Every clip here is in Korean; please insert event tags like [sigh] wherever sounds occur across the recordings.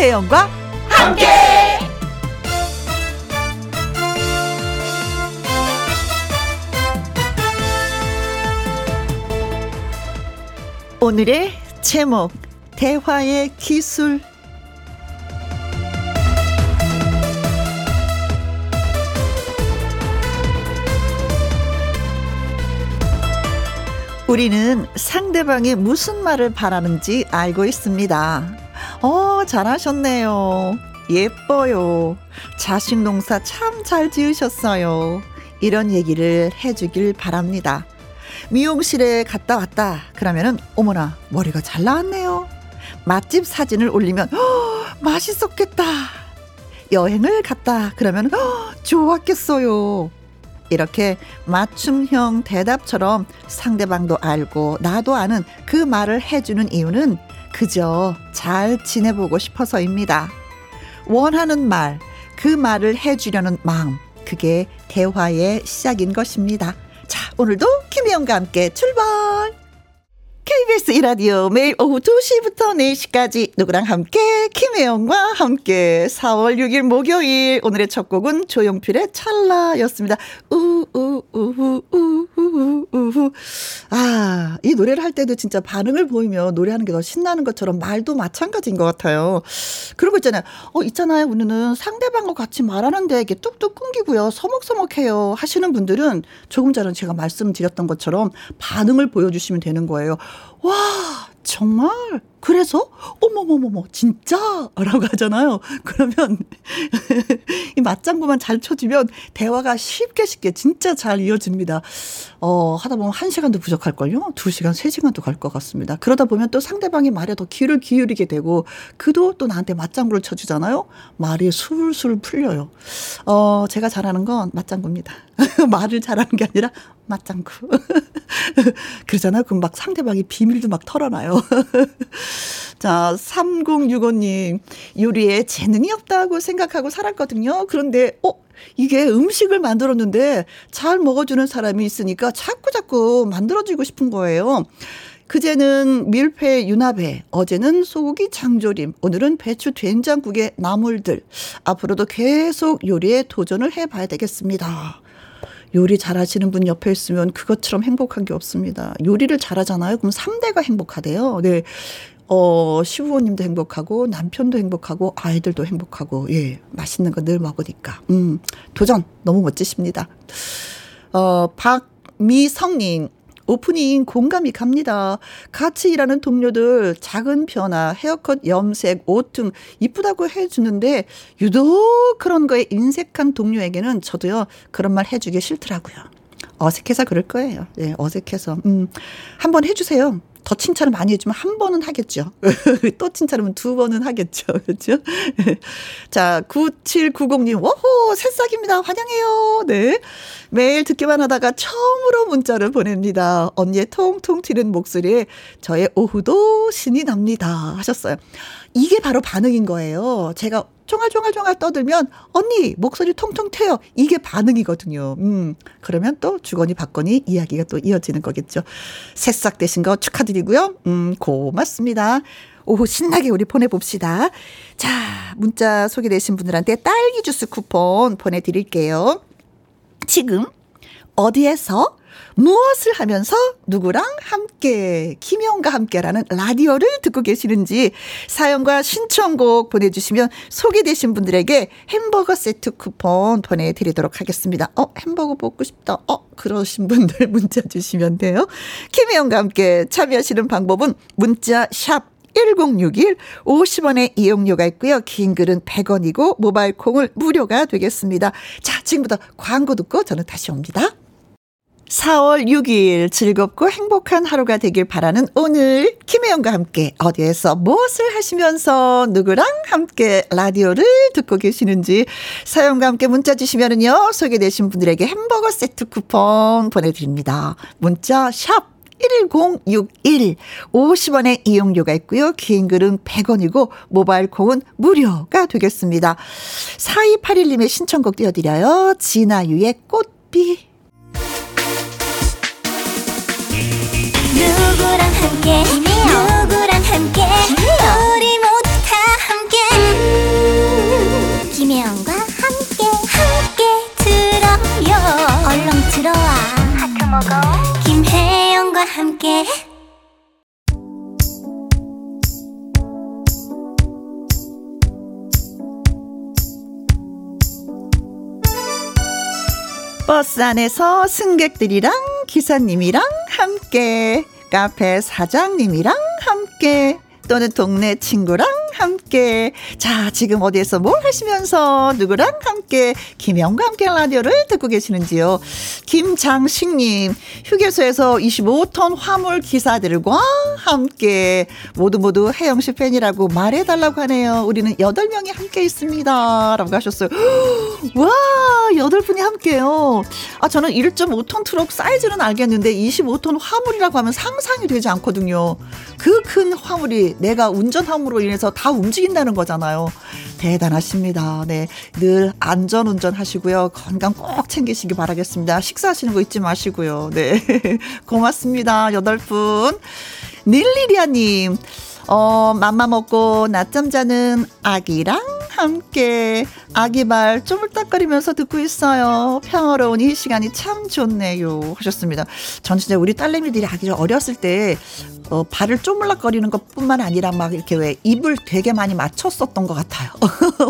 김혜영과 함께. 오늘의 제목 대화의 기술 우리는 상대방이 무슨 말을 바라는지 알고 있습니다. 어, 잘하셨네요. 예뻐요. 자식 농사 참 잘 지으셨어요. 이런 얘기를 해주길 바랍니다. 미용실에 갔다 왔다. 그러면은, 어머나, 머리가 잘 나왔네요. 맛집 사진을 올리면, 어, 맛있었겠다. 여행을 갔다. 그러면, 어, 좋았겠어요. 이렇게 맞춤형 대답처럼 상대방도 알고 나도 아는 그 말을 해주는 이유는 그저 잘 지내보고 싶어서입니다. 원하는 말, 그 말을 해주려는 마음, 그게 대화의 시작인 것입니다. 자, 오늘도 김혜영과 함께 출발! KBS 이라디오 매일 오후 2시부터 4시까지 누구랑 함께 김혜영과 함께 4월 6일 목요일 오늘의 첫 곡은 조용필의 찰나였습니다. 우우우우우우우 아, 이 노래를 할 때도 진짜 반응을 보이면 노래하는 게 더 신나는 것처럼 말도 마찬가지인 것 같아요. 그런 거 있잖아요. 어, 있잖아요. 우리는 상대방과 같이 말하는데 이게 뚝뚝 끊기고요. 서먹서먹해요. 하시는 분들은 조금 전에 제가 말씀드렸던 것처럼 반응을 보여주시면 되는 거예요. 와, 정말? 그래서? 어머머머머, 진짜? 라고 하잖아요. 그러면, [laughs] 이 맞장구만 잘 쳐주면 대화가 쉽게 쉽게 진짜 잘 이어집니다. 어, 하다 보면 한 시간도 부족할 걸요? 두 시간, 세 시간도 갈 것 같습니다. 그러다 보면 또 상대방의 말에 더 귀를 기울이게 되고, 그도 또 나한테 맞장구를 쳐주잖아요? 말이 술술 풀려요. 어, 제가 잘하는 건 맞장구입니다. [laughs] 말을 잘하는 게 아니라 맞장구. [laughs] 그러잖아요. 그럼 막 상대방이 비밀도 막 털어놔요. 자, 3065님. 요리에 재능이 없다고 생각하고 살았거든요. 그런데, 어? 이게 음식을 만들었는데 잘 먹어주는 사람이 있으니까 자꾸 자꾸 만들어주고 싶은 거예요. 그제는 밀폐 윤합회, 어제는 소고기 장조림, 오늘은 배추 된장국의 나물들. 앞으로도 계속 요리에 도전을 해봐야 되겠습니다. 요리 잘하시는 분 옆에 있으면 그것처럼 행복한 게 없습니다. 요리를 잘하잖아요. 그럼 3대가 행복하대요. 네. 어, 시부모님도 행복하고, 남편도 행복하고, 아이들도 행복하고, 예, 맛있는 거 늘 먹으니까. 음, 도전, 너무 멋지십니다. 어, 박미성님, 오프닝 공감이 갑니다. 같이 일하는 동료들 작은 변화, 헤어컷, 염색, 옷 등 이쁘다고 해주는데 유독 그런 거에 인색한 동료에게는 저도요 그런 말 해주기 싫더라고요. 어색해서 그럴 거예요. 네, 어색해서. 음, 한번 해주세요. 더 칭찬을 많이 해주면 한 번은 하겠죠. [laughs] 또 칭찬하면 두 번은 하겠죠. [laughs] 그렇죠? [laughs] 자, 9790님, 워호, 새싹입니다. 환영해요. 네. 매일 듣기만 하다가 처음으로 문자를 보냅니다. 언니의 통통 튀는 목소리에 저의 오후도 신이 납니다. 하셨어요. 이게 바로 반응인 거예요. 제가 종알종알종알 떠들면 언니 목소리 통통 튀어요. 이게 반응이거든요. 음. 그러면 또 주거니 받거니 이야기가 또 이어지는 거겠죠. 새싹 되신 거 축하드리고요. 음, 고맙습니다. 오후 신나게 우리 보내봅시다. 자, 문자 소개되신 분들한테 딸기 주스 쿠폰 보내드릴게요. 지금 어디에서 무엇을 하면서 누구랑 함께, 김영과 함께라는 라디오를 듣고 계시는지 사연과 신청곡 보내주시면 소개되신 분들에게 햄버거 세트 쿠폰 보내드리도록 하겠습니다. 어, 햄버거 먹고 싶다. 어, 그러신 분들 [laughs] 문자 주시면 돼요. 김영과 함께 참여하시는 방법은 문자 샵 1061 50원의 이용료가 있고요. 긴 글은 100원이고 모바일 콩을 무료가 되겠습니다. 자, 지금부터 광고 듣고 저는 다시 옵니다. 4월 6일 즐겁고 행복한 하루가 되길 바라는 오늘 김혜영과 함께 어디에서 무엇을 하시면서 누구랑 함께 라디오를 듣고 계시는지 사연과 함께 문자 주시면은요 소개되신 분들에게 햄버거 세트 쿠폰 보내드립니다. 문자 샵 1061 50원의 이용료가 있고요. 긴 글은 100원이고 모바일 콩은 무료가 되겠습니다. 4281님의 신청곡 띄워드려요. 진아유의 꽃비 누구랑 함께? 김이요. 누구랑 함께? 김이요. 우리 모두 다 함께. 음, 김혜영과 함께 함께 들어요. 얼렁 들어와. 하트 먹어. 김혜영과 함께. 버스 안에서 승객들이랑 기사님이랑 함께. 카페 사장님이랑 함께 또는 동네 친구랑 함께. 자, 지금 어디에서 뭘 하시면서 누구랑 함께 김영과 함께 라디오를 듣고 계시는지요. 김장식님, 휴게소에서 25톤 화물 기사들과 함께 모두 모두 혜영 씨 팬이라고 말해달라고 하네요. 우리는 8명이 함께 있습니다. 라고 하셨어요. [gasps] 와, 8분이 함께요. 아, 저는 1.5톤 트럭 사이즈는 알겠는데 25톤 화물이라고 하면 상상이 되지 않거든요. 그 큰 화물이 내가 운전함으로 인해서 다 움직인다는 거잖아요. 대단하십니다. 네. 늘 안전 운전 하시고요. 건강 꼭 챙기시기 바라겠습니다. 식사하시는 거 잊지 마시고요. 네. [laughs] 고맙습니다. 여덟 분. 닐리리아님, 어, 맘마 먹고 낮잠 자는 아기랑 함께 아기발 쪼물딱거리면서 듣고 있어요. 평화로운 이 시간이 참 좋네요. 하셨습니다. 전 진짜 우리 딸내미들이 아기를 어렸을 때 어, 발을 쪼물락거리는 것 뿐만 아니라 막 이렇게 왜 입을 되게 많이 맞췄었던 것 같아요.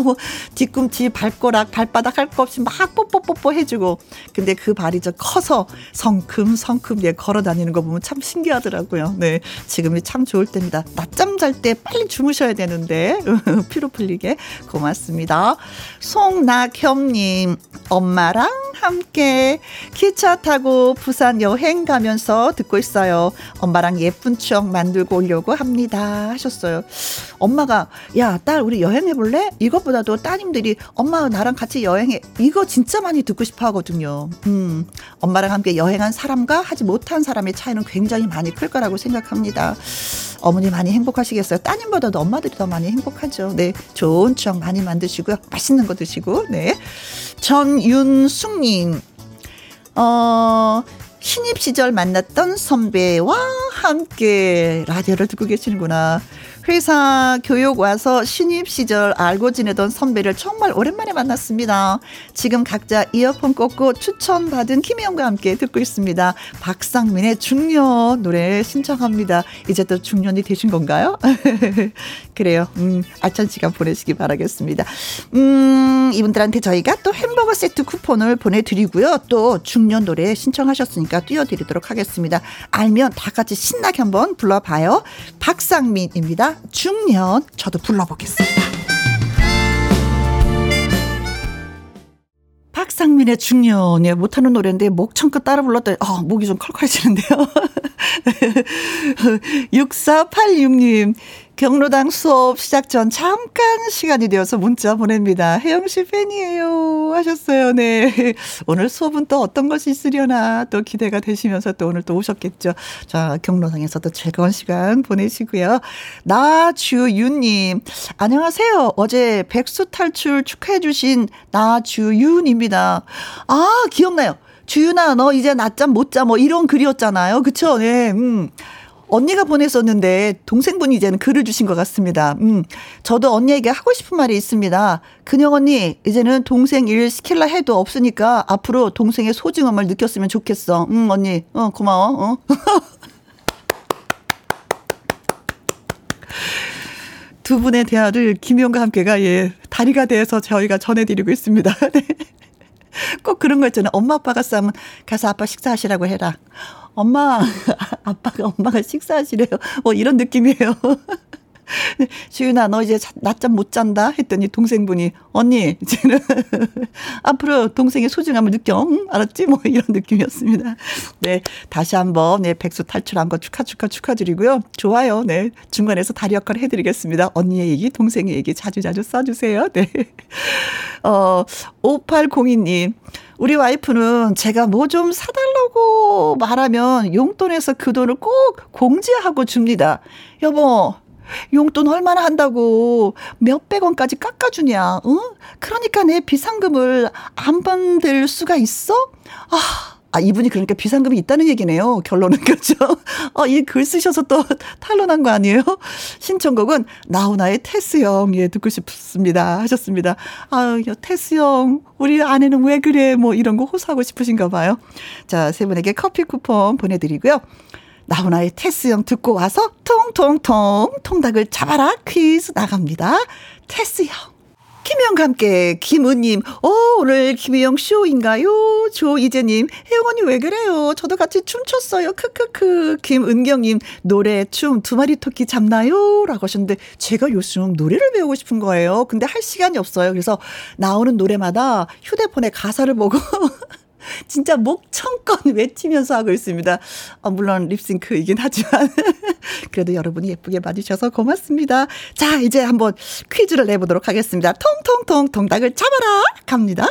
뭐 [laughs] 뒤꿈치, 발가락, 발바닥 할 거 없이 막 뽀뽀뽀뽀 해주고. 근데 그 발이 저 커서 성큼성큼 예, 걸어 다니는 거 보면 참 신기하더라고요. 네. 지금이 참 좋을 때입니다. 낮잠 잘 때 빨리 주무셔야 되는데. [laughs] 피로 풀리게. 고맙습니다. 송낙형님, 엄마랑 함께 기차 타고 부산 여행 가면서 듣고 있어요. 엄마랑 예쁜 추억 만들고 오려고 합니다. 하셨어요. 엄마가, 야, 딸, 우리 여행해 볼래? 이것보다도 따님들이 엄마 나랑 같이 여행해. 이거 진짜 많이 듣고 싶어 하거든요. 음, 엄마랑 함께 여행한 사람과 하지 못한 사람의 차이는 굉장히 많이 클 거라고 생각합니다. 어머니 많이 행복 하시겠어요? 따님보다도 엄마들이 더 많이 행복하죠. 네. 좋은 추억 많이 만드시고요. 맛있는 거 드시고, 네. 전윤숙님, 어, 신입 시절 만났던 선배와 함께 라디오를 듣고 계시는구나. 회사 교육 와서 신입 시절 알고 지내던 선배를 정말 오랜만에 만났습니다. 지금 각자 이어폰 꽂고 추천받은 김혜영과 함께 듣고 있습니다. 박상민의 중년 노래 신청합니다. 이제 또 중년이 되신 건가요? [laughs] 그래요. 음, 알찬 시간 보내시기 바라겠습니다. 음, 이분들한테 저희가 또 햄버거 세트 쿠폰을 보내드리고요. 또 중년 노래 신청하셨으니까 띄워드리도록 하겠습니다. 알면 다 같이 신나게 한번 불러봐요. 박상민입니다. 중년 저도 불러보겠습니다. 박상민의 중년, 예, 못하는 노래인데, 목 청껏 따라 불렀더니, 어, 목이 좀 컬컬해지는데요. [laughs] 6486님, 경로당 수업 시작 전 잠깐 시간이 되어서 문자 보냅니다. 혜영 씨 팬이에요. 하셨어요. 네. 오늘 수업은 또 어떤 것이 있으려나 또 기대가 되시면서 또 오늘 또 오셨겠죠. 자, 경로당에서 도 즐거운 시간 보내시고요. 나주윤님, 안녕하세요. 어제 백수 탈출 축하해주신 나주윤입니다. 아, 기억나요. 주윤아, 너 이제 낮잠 못 자. 뭐 이런 글이었잖아요. 그쵸? 네. 음. 언니가 보냈었는데 동생분이 이제는 글을 주신 것 같습니다. 음, 저도 언니에게 하고 싶은 말이 있습니다. 근영 언니, 이제는 동생 일 시킬라 해도 없으니까 앞으로 동생의 소중함을 느꼈으면 좋겠어. 음, 언니, 어, 고마워. 어. [laughs] 두 분의 대화를 김용과 함께가 예 다리가 돼서 저희가 전해드리고 있습니다. [laughs] 네. 꼭 그런 거 있잖아요. 엄마 아빠가 싸면 가서 아빠 식사하시라고 해라. 엄마, [laughs] 아빠가 엄마가 식사하시래요. 뭐 이런 느낌이에요. [laughs] [laughs] 주윤아, 너 이제 낮잠 못 잔다? 했더니 동생분이, 언니, 이제는 [laughs] 앞으로 동생의 소중함을 느껴. 응? 알았지? 뭐 이런 느낌이었습니다. 네. 다시 한번, 네, 백수 탈출한 거 축하, 축하, 축하드리고요. 좋아요. 네. 중간에서 다리 역할 해드리겠습니다. 언니의 얘기, 동생의 얘기 자주 자주 써주세요. 네. [laughs] 어, 5802님. 우리 와이프는 제가 뭐 좀 사달라고 말하면 용돈에서 그 돈을 꼭 공제하고 줍니다. 여보, 용돈 얼마나 한다고 몇백 원까지 깎아주냐, 응? 그러니까 내 비상금을 안 받을 수가 있어? 아, 아, 이분이 그러니까 비상금이 있다는 얘기네요. 결론은 [laughs] 그렇죠. 어, 이글 쓰셔서 또 탄론한 거 아니에요? 신청곡은 나훈아의 테스 형, 예, 듣고 싶습니다. 하셨습니다. 아유, 테스 형, 우리 아내는 왜 그래? 뭐 이런 거 호소하고 싶으신가 봐요. 자, 세 분에게 커피 쿠폰 보내드리고요. 나훈아의 테스 형 듣고 와서 통통통 통닭을 잡아라 퀴즈 나갑니다. 테스 형. 김혜영과 함께 김은님 어 오늘 김혜영 쇼인가요? 조이재님 혜영 언니 왜 그래요? 저도 같이 춤췄어요. 크크크 김은경님 노래 춤 두 마리 토끼 잡나요? 라고 하셨는데 제가 요즘 노래를 배우고 싶은 거예요. 근데 할 시간이 없어요. 그래서 나오는 노래마다 휴대폰에 가사를 보고 [laughs] 진짜 목청껏 [laughs] 외치면서 하고 있습니다. 어, 물론 립싱크이긴 하지만 [laughs] 그래도 여러분이 예쁘게 봐주셔서 고맙습니다. 자 이제 한번 퀴즈를 내보도록 하겠습니다. 통통통 통닭을 잡아라 갑니다.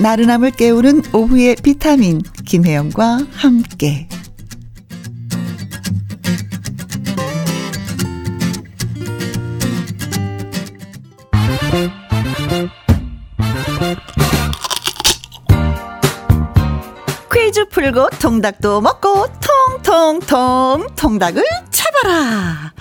나른함을 깨우는 오후의 비타민 김혜영과 함께 퀴즈 풀고 통닭도 먹고 통통통 통닭을 잡아라.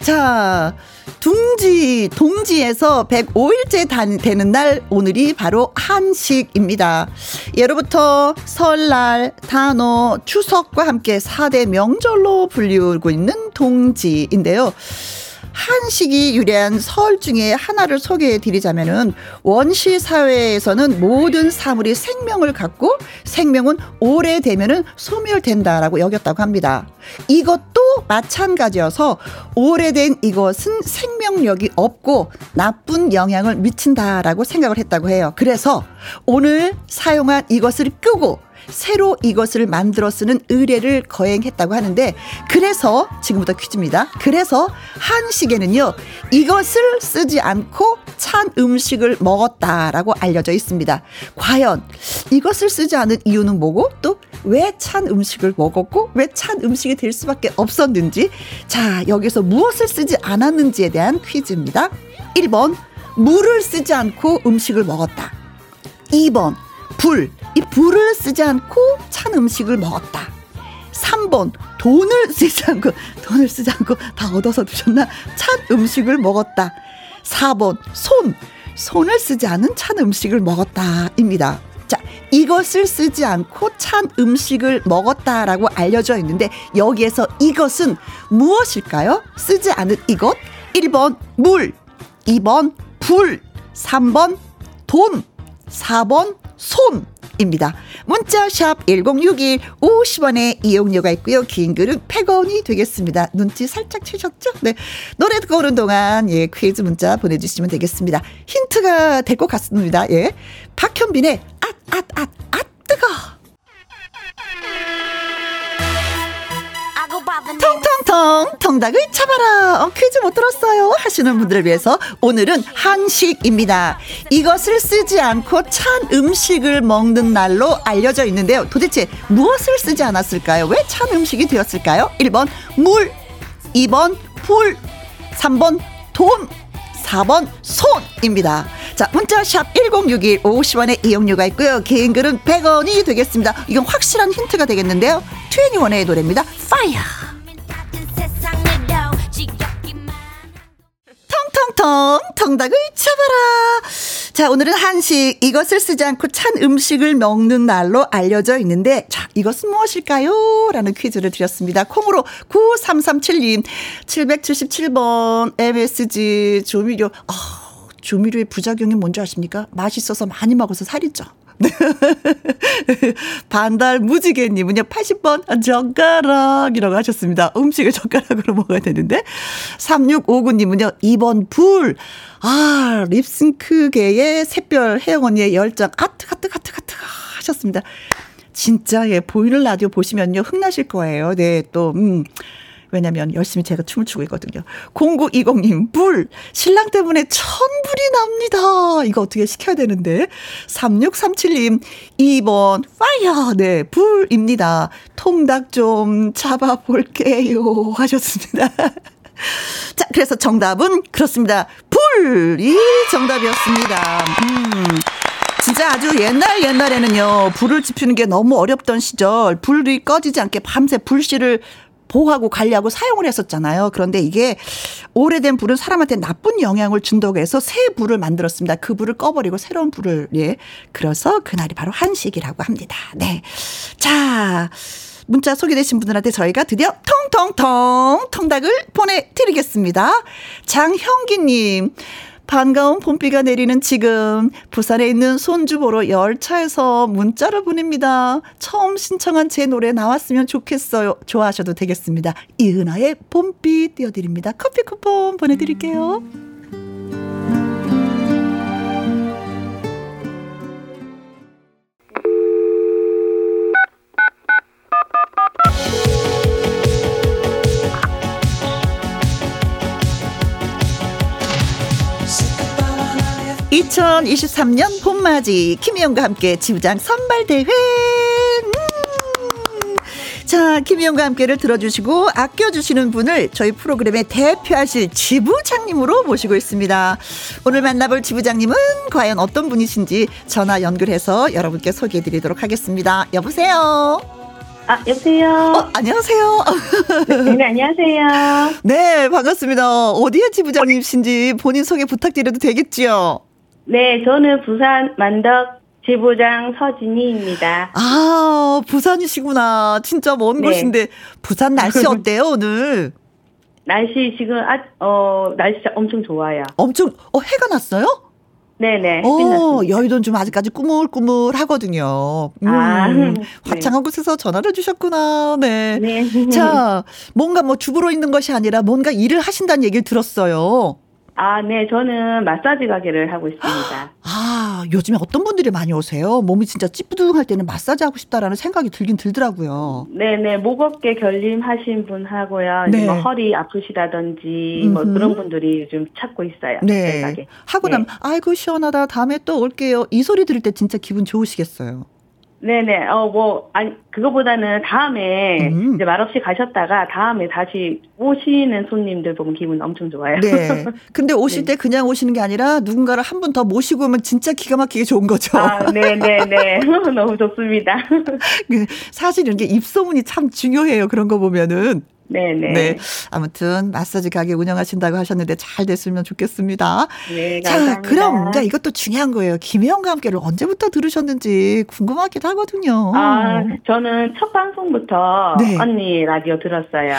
자, 둥지, 동지에서 105일째 되는 날, 오늘이 바로 한식입니다. 예로부터 설날, 단오, 추석과 함께 4대 명절로 불리우고 있는 동지인데요. 한식이 유래한 설 중에 하나를 소개해 드리자면은 원시 사회에서는 모든 사물이 생명을 갖고 생명은 오래되면은 소멸된다라고 여겼다고 합니다. 이것도 마찬가지여서 오래된 이것은 생명력이 없고 나쁜 영향을 미친다라고 생각을 했다고 해요. 그래서 오늘 사용한 이것을 끄고 새로 이것을 만들어 쓰는 의뢰를 거행했다고 하는데 그래서 지금부터 퀴즈입니다. 그래서 한식에는요 이것을 쓰지 않고 찬 음식을 먹었다라고 알려져 있습니다. 과연 이것을 쓰지 않은 이유는 뭐고 또 왜 찬 음식을 먹었고 왜 찬 음식이 될 수밖에 없었는지 자 여기서 무엇을 쓰지 않았는지에 대한 퀴즈입니다. 1번 물을 쓰지 않고 음식을 먹었다. 2번 불. 이 불을 쓰지 않고 찬 음식을 먹었다. 3번 돈을 [laughs] 쓰지 않고 돈을 쓰지 않고 다 얻어서 드셨나? 찬 음식을 먹었다. 4번 손. 손을 쓰지 않은 찬 음식을 먹었다입니다. 자, 이것을 쓰지 않고 찬 음식을 먹었다라고 알려져 있는데 여기에서 이것은 무엇일까요? 쓰지 않은 이것. 1번 물, 2번 불, 3번 돈, 4번 손입니다. 문자 샵 1061 50원의 이용료가 있고요. 긴 글은 100원이 되겠습니다. 눈치 살짝 채셨죠? 네. 노래 듣고 오는 동안 예, 퀴즈 문자 보내 주시면 되겠습니다. 힌트가 될 것 같습니다. 예. 박현빈의 앗, 앗, 앗, 앗, 뜨거! 통통통 통닭을 잡아라 어, 퀴즈 못 들었어요 하시는 분들을 위해서 오늘은 한식입니다 이것을 쓰지 않고 찬 음식을 먹는 날로 알려져 있는데요 도대체 무엇을 쓰지 않았을까요 왜 찬 음식이 되었을까요 1번 물 2번 불 3번 돈 4번 손입니다. 자, 문자샵 1061 50원의 이용료가 있고요. 개인 글은 100원이 되겠습니다. 이건 확실한 힌트가 되겠는데요. 21의 노래입니다. 파이어. 텅텅텅 텅닭을 잡아라. 자 오늘은 한식 이것을 쓰지 않고 찬 음식을 먹는 날로 알려져 있는데 자 이것은 무엇일까요? 라는 퀴즈를 드렸습니다. 콩으로 9337님 777번 MSG 조미료 아, 조미료의 부작용이 뭔지 아십니까? 맛있어서 많이 먹어서 살이 쪄. [laughs] 반달 무지개님은요, 80번 젓가락이라고 하셨습니다. 음식을 젓가락으로 먹어야 되는데. 3659님은요, 2번 불. 아, 립싱크계의 샛별 혜영 언니의 열정. 아트, 아트, 아트, 아트 하셨습니다. 진짜, 예, 보이는 라디오 보시면요, 흥나실 거예요. 네, 또, 음. 왜냐면 열심히 제가 춤을 추고 있거든요. 0920님, 불. 신랑 때문에 천불이 납니다. 이거 어떻게 시켜야 되는데. 3637님, 2번, 파이어. 네, 불입니다. 통닭 좀 잡아볼게요. [laughs] 하셨습니다. [laughs] 자, 그래서 정답은 그렇습니다. 불이 정답이었습니다. 음. 진짜 아주 옛날 옛날에는요, 불을 지피는 게 너무 어렵던 시절, 불이 꺼지지 않게 밤새 불씨를 보호하고 관리하고 사용을 했었잖아요. 그런데 이게 오래된 불은 사람한테 나쁜 영향을 준다고 해서 새 불을 만들었습니다. 그 불을 꺼버리고 새로운 불을 예. 그래서 그날이 바로 한식이라고 합니다. 네. 자. 문자 소개되신 분들한테 저희가 드디어 통통통 통닭을 보내드리겠습니다. 장형기님. 반가운 봄비가 내리는 지금 부산에 있는 손주 보러 열차에서 문자를 보냅니다. 처음 신청한 제 노래 나왔으면 좋겠어요. 좋아하셔도 되겠습니다. 이은아의 봄비 띄워드립니다. 커피 쿠폰 보내드릴게요. 2023년 봄맞이 김희영과 함께 지부장 선발대회. 음. 자, 김희영과 함께를 들어주시고 아껴주시는 분을 저희 프로그램에 대표하실 지부장님으로 모시고 있습니다. 오늘 만나볼 지부장님은 과연 어떤 분이신지 전화 연결해서 여러분께 소개해드리도록 하겠습니다. 여보세요? 아, 여보세요? 어, 안녕하세요. 네, 안녕하세요. [laughs] 네, 반갑습니다. 어디에 지부장님이신지 본인 소개 부탁드려도 되겠지요? 네, 저는 부산 만덕 지부장 서진희입니다. 아, 부산이시구나. 진짜 먼 네. 곳인데 부산 날씨 [laughs] 어때요, 오늘? 날씨 지금 아, 어, 날씨 엄청 좋아요. 엄청 어 해가 났어요? 네네. 어, 여의도는 좀 아직까지 꾸물꾸물 하거든요. 음, 아, 네. 화창한 곳에서 전화를 주셨구나. 네. 네. 자, 뭔가 뭐 주부로 있는 것이 아니라 뭔가 일을 하신다는 얘기를 들었어요. 아, 네. 저는 마사지 가게를 하고 있습니다. 아, 요즘에 어떤 분들이 많이 오세요? 몸이 진짜 찌뿌둥할 때는 마사지 하고 싶다라는 생각이 들긴 들더라고요. 네 네. 목 어깨 결림 하신 분 하고요. 네. 뭐 허리 아프시다든지 뭐 그런 분들이 요즘 찾고 있어요. 네. 하고 나면 네. 아이고 시원하다. 다음에 또 올게요. 이 소리 들을 때 진짜 기분 좋으시겠어요. 네네. 어, 뭐, 아니, 그거보다는 다음에 음. 이제 말없이 가셨다가 다음에 다시 오시는 손님들 보면 기분 엄청 좋아요. 네. [laughs] 근데 오실 네. 때 그냥 오시는 게 아니라 누군가를 한 분 더 모시고 오면 진짜 기가 막히게 좋은 거죠. 아, 네네네. [laughs] 너무 좋습니다. [laughs] 그 사실 이런 게 입소문이 참 중요해요. 그런 거 보면은. 네네. 네. 아무튼 마사지 가게 운영하신다고 하셨는데 잘 됐으면 좋겠습니다. 네, 감사합니다. 자, 그럼 이제 이것도 중요한 거예요. 김혜영과 함께를 언제부터 들으셨는지 궁금하기도 하거든요. 아, 저는 첫 방송부터 네. 언니 라디오 들었어요.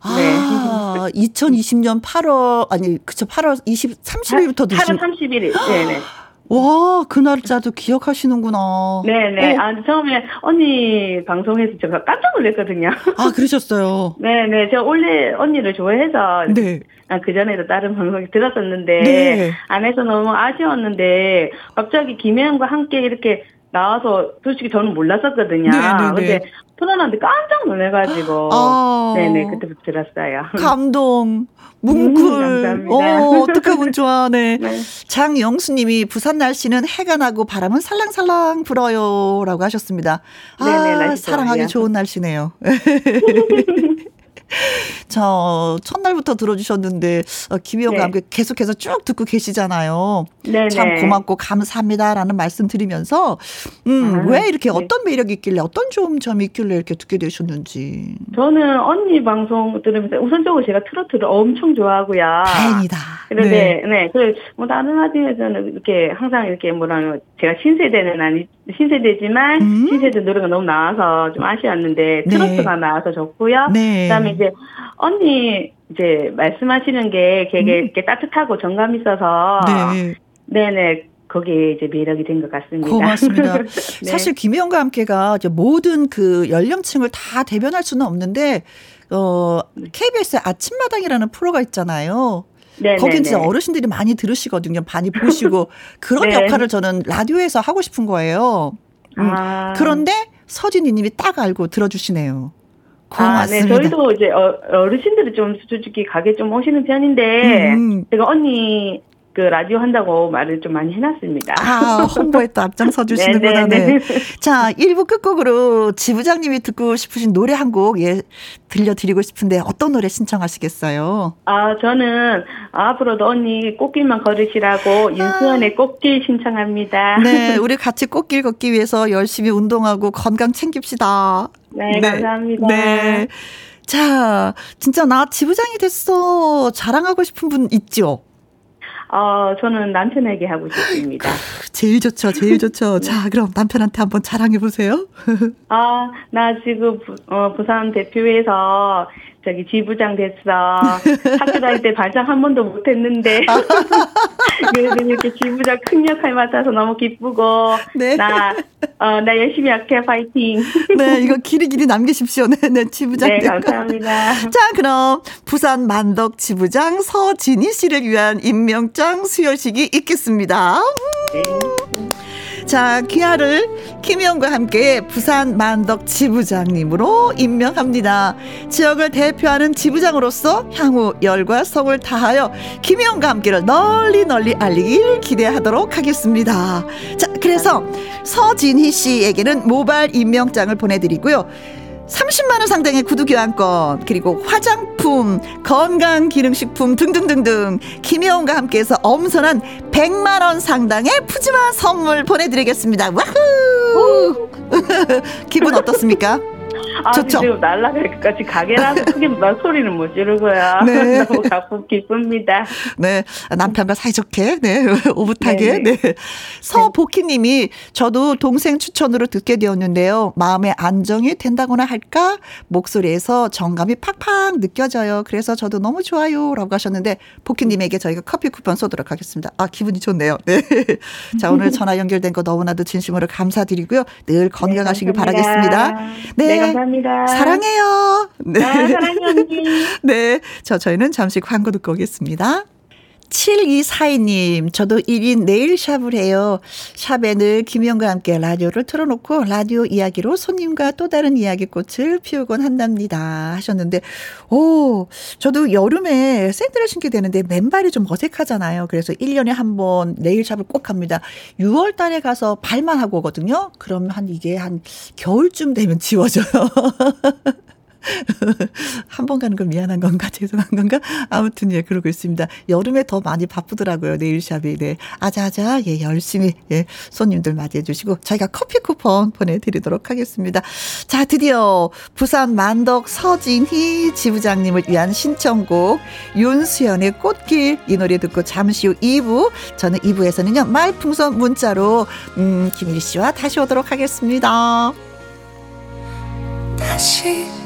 아, 네. 2020년 8월 아니 그쵸 8월 20 30일부터 드신 8월 31일. 네, 네. 와, 그 날짜도 기억하시는구나. 네네. 어. 아, 처음에 언니 방송에서 제가 깜짝 놀랐거든요. 아, 그러셨어요? [laughs] 네네. 제가 원래 언니를 좋아해서. 네. 아, 그전에도 다른 방송에 들었었는데. 네. 안에서 너무 아쉬웠는데, 갑자기 김혜영과 함께 이렇게 나와서 솔직히 저는 몰랐었거든요. 네네네. 네, 네. 근데 틀어놨는데 깜짝 놀래가지고. 아. 네네, 그때부터 들었어요. 감동. 뭉클. 음, 어, 어떡하면 좋아하네. [laughs] 네. 장영수님이 부산 날씨는 해가 나고 바람은 살랑살랑 불어요. 라고 하셨습니다. 아, 네네, 사랑하기 좋은 날씨네요. [laughs] [laughs] [laughs] 저 첫날부터 들어주셨는데 어, 김희영과 네. 함께 계속해서 쭉 듣고 계시잖아요. 네네. 참 네. 고맙고 감사합니다라는 말씀 드리면서 음왜 아, 이렇게 네. 어떤 매력이 있길래 어떤 좋은 점이 있길래 이렇게 듣게 되셨는지. 저는 언니 방송 들으면서 우선적으로 제가 트로트를 엄청 좋아하고요. 다행이다. 그런데 네, 네. 그래 뭐 다른 라디오에서는 이렇게 항상 이렇게 뭐라 제가 신세대는 아니 신세대지만 음? 신세대 노래가 너무 나와서 좀 아쉬웠는데 네. 트로트가 나와서 좋고요. 네. 그다음에 이제 언니 이제 말씀하시는 게 되게 음. 이렇게 따뜻하고 정감 있어서 네. 네네 거기에 이제 매력이 된 것 같습니다. 고맙습니다. [laughs] 네. 사실 김혜영과 함께가 이제 모든 그 연령층을 다 대변할 수는 없는데 어 KBS 아침마당이라는 프로가 있잖아요. 네, 거긴 진짜 어르신들이 많이 들으시거든요. 많이 보시고 [laughs] 그런 네. 역할을 저는 라디오에서 하고 싶은 거예요. 음. 아. 그런데 서진이 님이 딱 알고 들어주시네요. 고맙습니다. 아, 네. 저희도 이제 어, 어르신들이 좀 솔직히 가게 좀 오시는 편인데 음. 제가 언니 그 라디오 한다고 말을 좀 많이 해놨습니다. 아, 홍보에 또 앞장서 주시는구나. [laughs] 네. 네. 자, 1부 끝곡으로 지부장님이 듣고 싶으신 노래 한 곡, 예, 들려드리고 싶은데 어떤 노래 신청하시겠어요? 아, 저는 앞으로도 언니 꽃길만 걸으시라고 윤수연의 아. 꽃길 신청합니다. [laughs] 네, 우리 같이 꽃길 걷기 위해서 열심히 운동하고 건강 챙깁시다. 네, 네. 감사합니다. 네. 자, 진짜 나 지부장이 됐어. 자랑하고 싶은 분 있죠? 어, 저는 남편에게 하고 싶습니다. 제일 좋죠, 제일 좋죠. 자, 그럼 남편한테 한번 자랑해 보세요. 아, 나 지금 부, 어, 부산 대표에서 저기 지부장 됐어. 학교 다닐 때 반장 한 번도 못 했는데. [laughs] 그래도 이렇게 지부장 큰 역할 맡아서 너무 기쁘고. 네. 나, 어, 나 열심히 할게. 파이팅. 네, 이거 길이 길이 남기십시오. 네, 네, 지부장. 네, 감사합니다. 자, 그럼 부산 만덕 지부장 서진희 씨를 위한 임명장 수여식이 있겠습니다. 네. 자, 귀하를 김희영과 함께 부산 만덕 지부장님으로 임명합니다. 지역을 대표하는 지부장으로서 향후 열과 성을 다하여 김희영과 함께를 널리 널리 알리길 기대하도록 하겠습니다. 자, 그래서 서진희 씨에게는 모바일 임명장을 보내드리고요. 30만원 상당의 구두 교환권, 그리고 화장품, 건강기능식품 등등등등, 김혜원과 함께해서 엄선한 100만원 상당의 푸짐한 선물 보내드리겠습니다. 와후! [laughs] 기분 어떻습니까? 아, 좋죠. 지금 날라갈까지 가게라서 크게 막 소리는 못 지르고요. [laughs] 네. [laughs] 너무 가품 기쁩니다. 네. 남편과 사이좋게, 네. [laughs] 오붓하게, 네. 네. 서복희 님이 저도 동생 추천으로 듣게 되었는데요. 마음의 안정이 된다거나 할까? 목소리에서 정감이 팍팍 느껴져요. 그래서 저도 너무 좋아요. 라고 하셨는데, 복희 님에게 저희가 커피 쿠폰 쏘도록 하겠습니다. 아, 기분이 좋네요. 네. 자, 오늘 전화 연결된 거 너무나도 진심으로 감사드리고요. 늘 건강하시길 네, 바라겠습니다. 네. 네 감사합니다. 사랑해요. 네. 아, 사랑해 언니. [laughs] 네. 자, 저희는 잠시 광고 듣고 오겠습니다. 7242님, 저도 1인 네일샵을 해요. 샵에 늘 김영과 함께 라디오를 틀어놓고 라디오 이야기로 손님과 또 다른 이야기꽃을 피우곤 한답니다. 하셨는데, 오, 저도 여름에 샌들을 신게 되는데 맨발이 좀 어색하잖아요. 그래서 1년에 한 번 네일샵을 꼭 갑니다. 6월 달에 가서 발만 하고 오거든요. 그러면 한 이게 한 겨울쯤 되면 지워져요. [laughs] [laughs] 한 번 가는 건 미안한 건가 [laughs] 죄송한 건가 아무튼 예 그러고 있습니다. 여름에 더 많이 바쁘더라고요 네일샵이 네 아자아자 예 열심히 예 손님들 맞이해 주시고 저희가 커피 쿠폰 보내드리도록 하겠습니다. 자 드디어 부산 만덕 서진희 지부장님을 위한 신청곡 윤수연의 꽃길 이 노래 듣고 잠시 후 2부 저는 2부에서는요 말풍선 문자로 음 김일희 씨와 다시 오도록 하겠습니다. 다시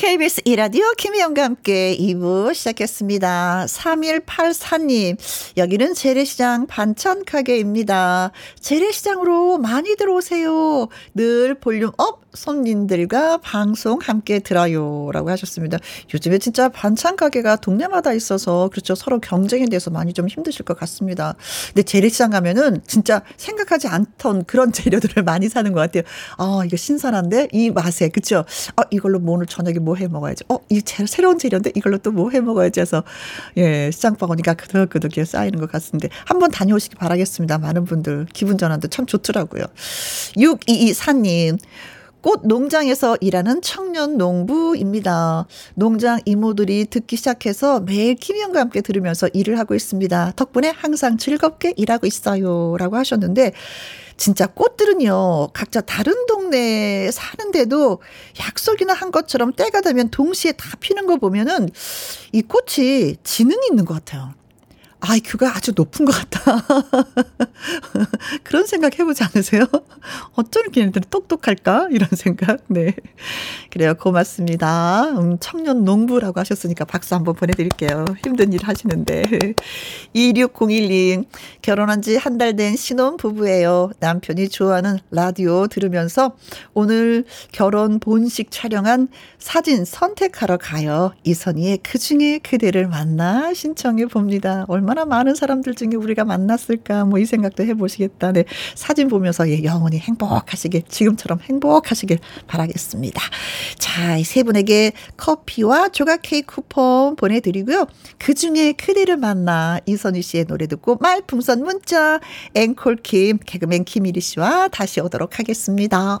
KBS 2라디오 김혜영과 함께 2부 시작했습니다. 3184님, 여기는 재래시장 반찬 가게입니다. 재래시장으로 많이 들어오세요. 늘 volume up, 손님들과 방송 함께 들어요. 라고 하셨습니다. 요즘에 진짜 반찬 가게가 동네마다 있어서 그렇죠. 서로 경쟁에 대해서 많이 좀 힘드실 것 같습니다. 근데 재래시장 가면은 진짜 생각하지 않던 그런 [laughs] 재료들을 많이 사는 것 같아요. 아, 이거 신선한데? 이 맛에. 그쵸? 아, 이걸로 뭐 오늘 저녁에 뭐 해 먹어야지. 어, 이 재, 새로운 재료인데 이걸로 또 뭐 해 먹어야지 해서 예, 시장방 오니까 그득그득 쌓이는 것 같습니다. 한번 다녀오시기 바라겠습니다. 많은 분들. 기분 전환도 참 좋더라고요. 6224님. 꽃 농장에서 일하는 청년 농부입니다. 농장 이모들이 듣기 시작해서 매일 김희영과 함께 들으면서 일을 하고 있습니다. 덕분에 항상 즐겁게 일하고 있어요. 라고 하셨는데, 진짜 꽃들은요, 각자 다른 동네에 사는데도 약속이나 한 것처럼 때가 되면 동시에 다 피는 거 보면은 이 꽃이 지능이 있는 것 같아요. 아이큐가 아주 높은 것 같다. [laughs] 그런 생각 해보지 않으세요? 어쩜 이렇게 얘네들은 똑똑할까? 이런 생각. 네. 그래요. 고맙습니다. 음, 청년 농부라고 하셨으니까 박수 한번 보내드릴게요. 힘든 일 하시는데. 26012. 결혼한 지 한 달 된 신혼 부부예요. 남편이 좋아하는 라디오 들으면서 오늘 결혼 본식 촬영한 사진 선택하러 가요. 이선희의 그 중에 그대를 만나 신청해 봅니다. 얼마 얼마나 많은 사람들 중에 우리가 만났을까 뭐 이 생각도 해보시겠다. 네. 네. 사진 보면서 예, 영원히 행복하시길, 지금처럼 행복하시길 바라겠습니다. 자, 이 세 분에게 커피와 조각 케이크 쿠폰 보내드리고요. 그 중에 그대를 만나 이선희 씨의 노래 듣고 말풍선 문자, 앵콜킴, 개그맨 김일희 씨와 다시 오도록 하겠습니다.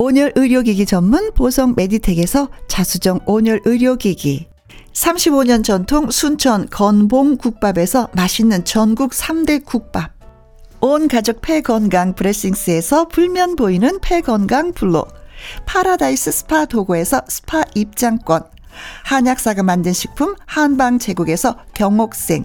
온열 의료기기 전문 보성 메디텍에서 자수정 온열 의료기기. 35년 전통 순천 건봉 국밥에서 맛있는 전국 3대 국밥. 온 가족 폐건강 브레싱스에서 불면 보이는 폐건강 블로. 파라다이스 스파 도고에서 스파 입장권. 한약사가 만든 식품 한방 제국에서 경옥생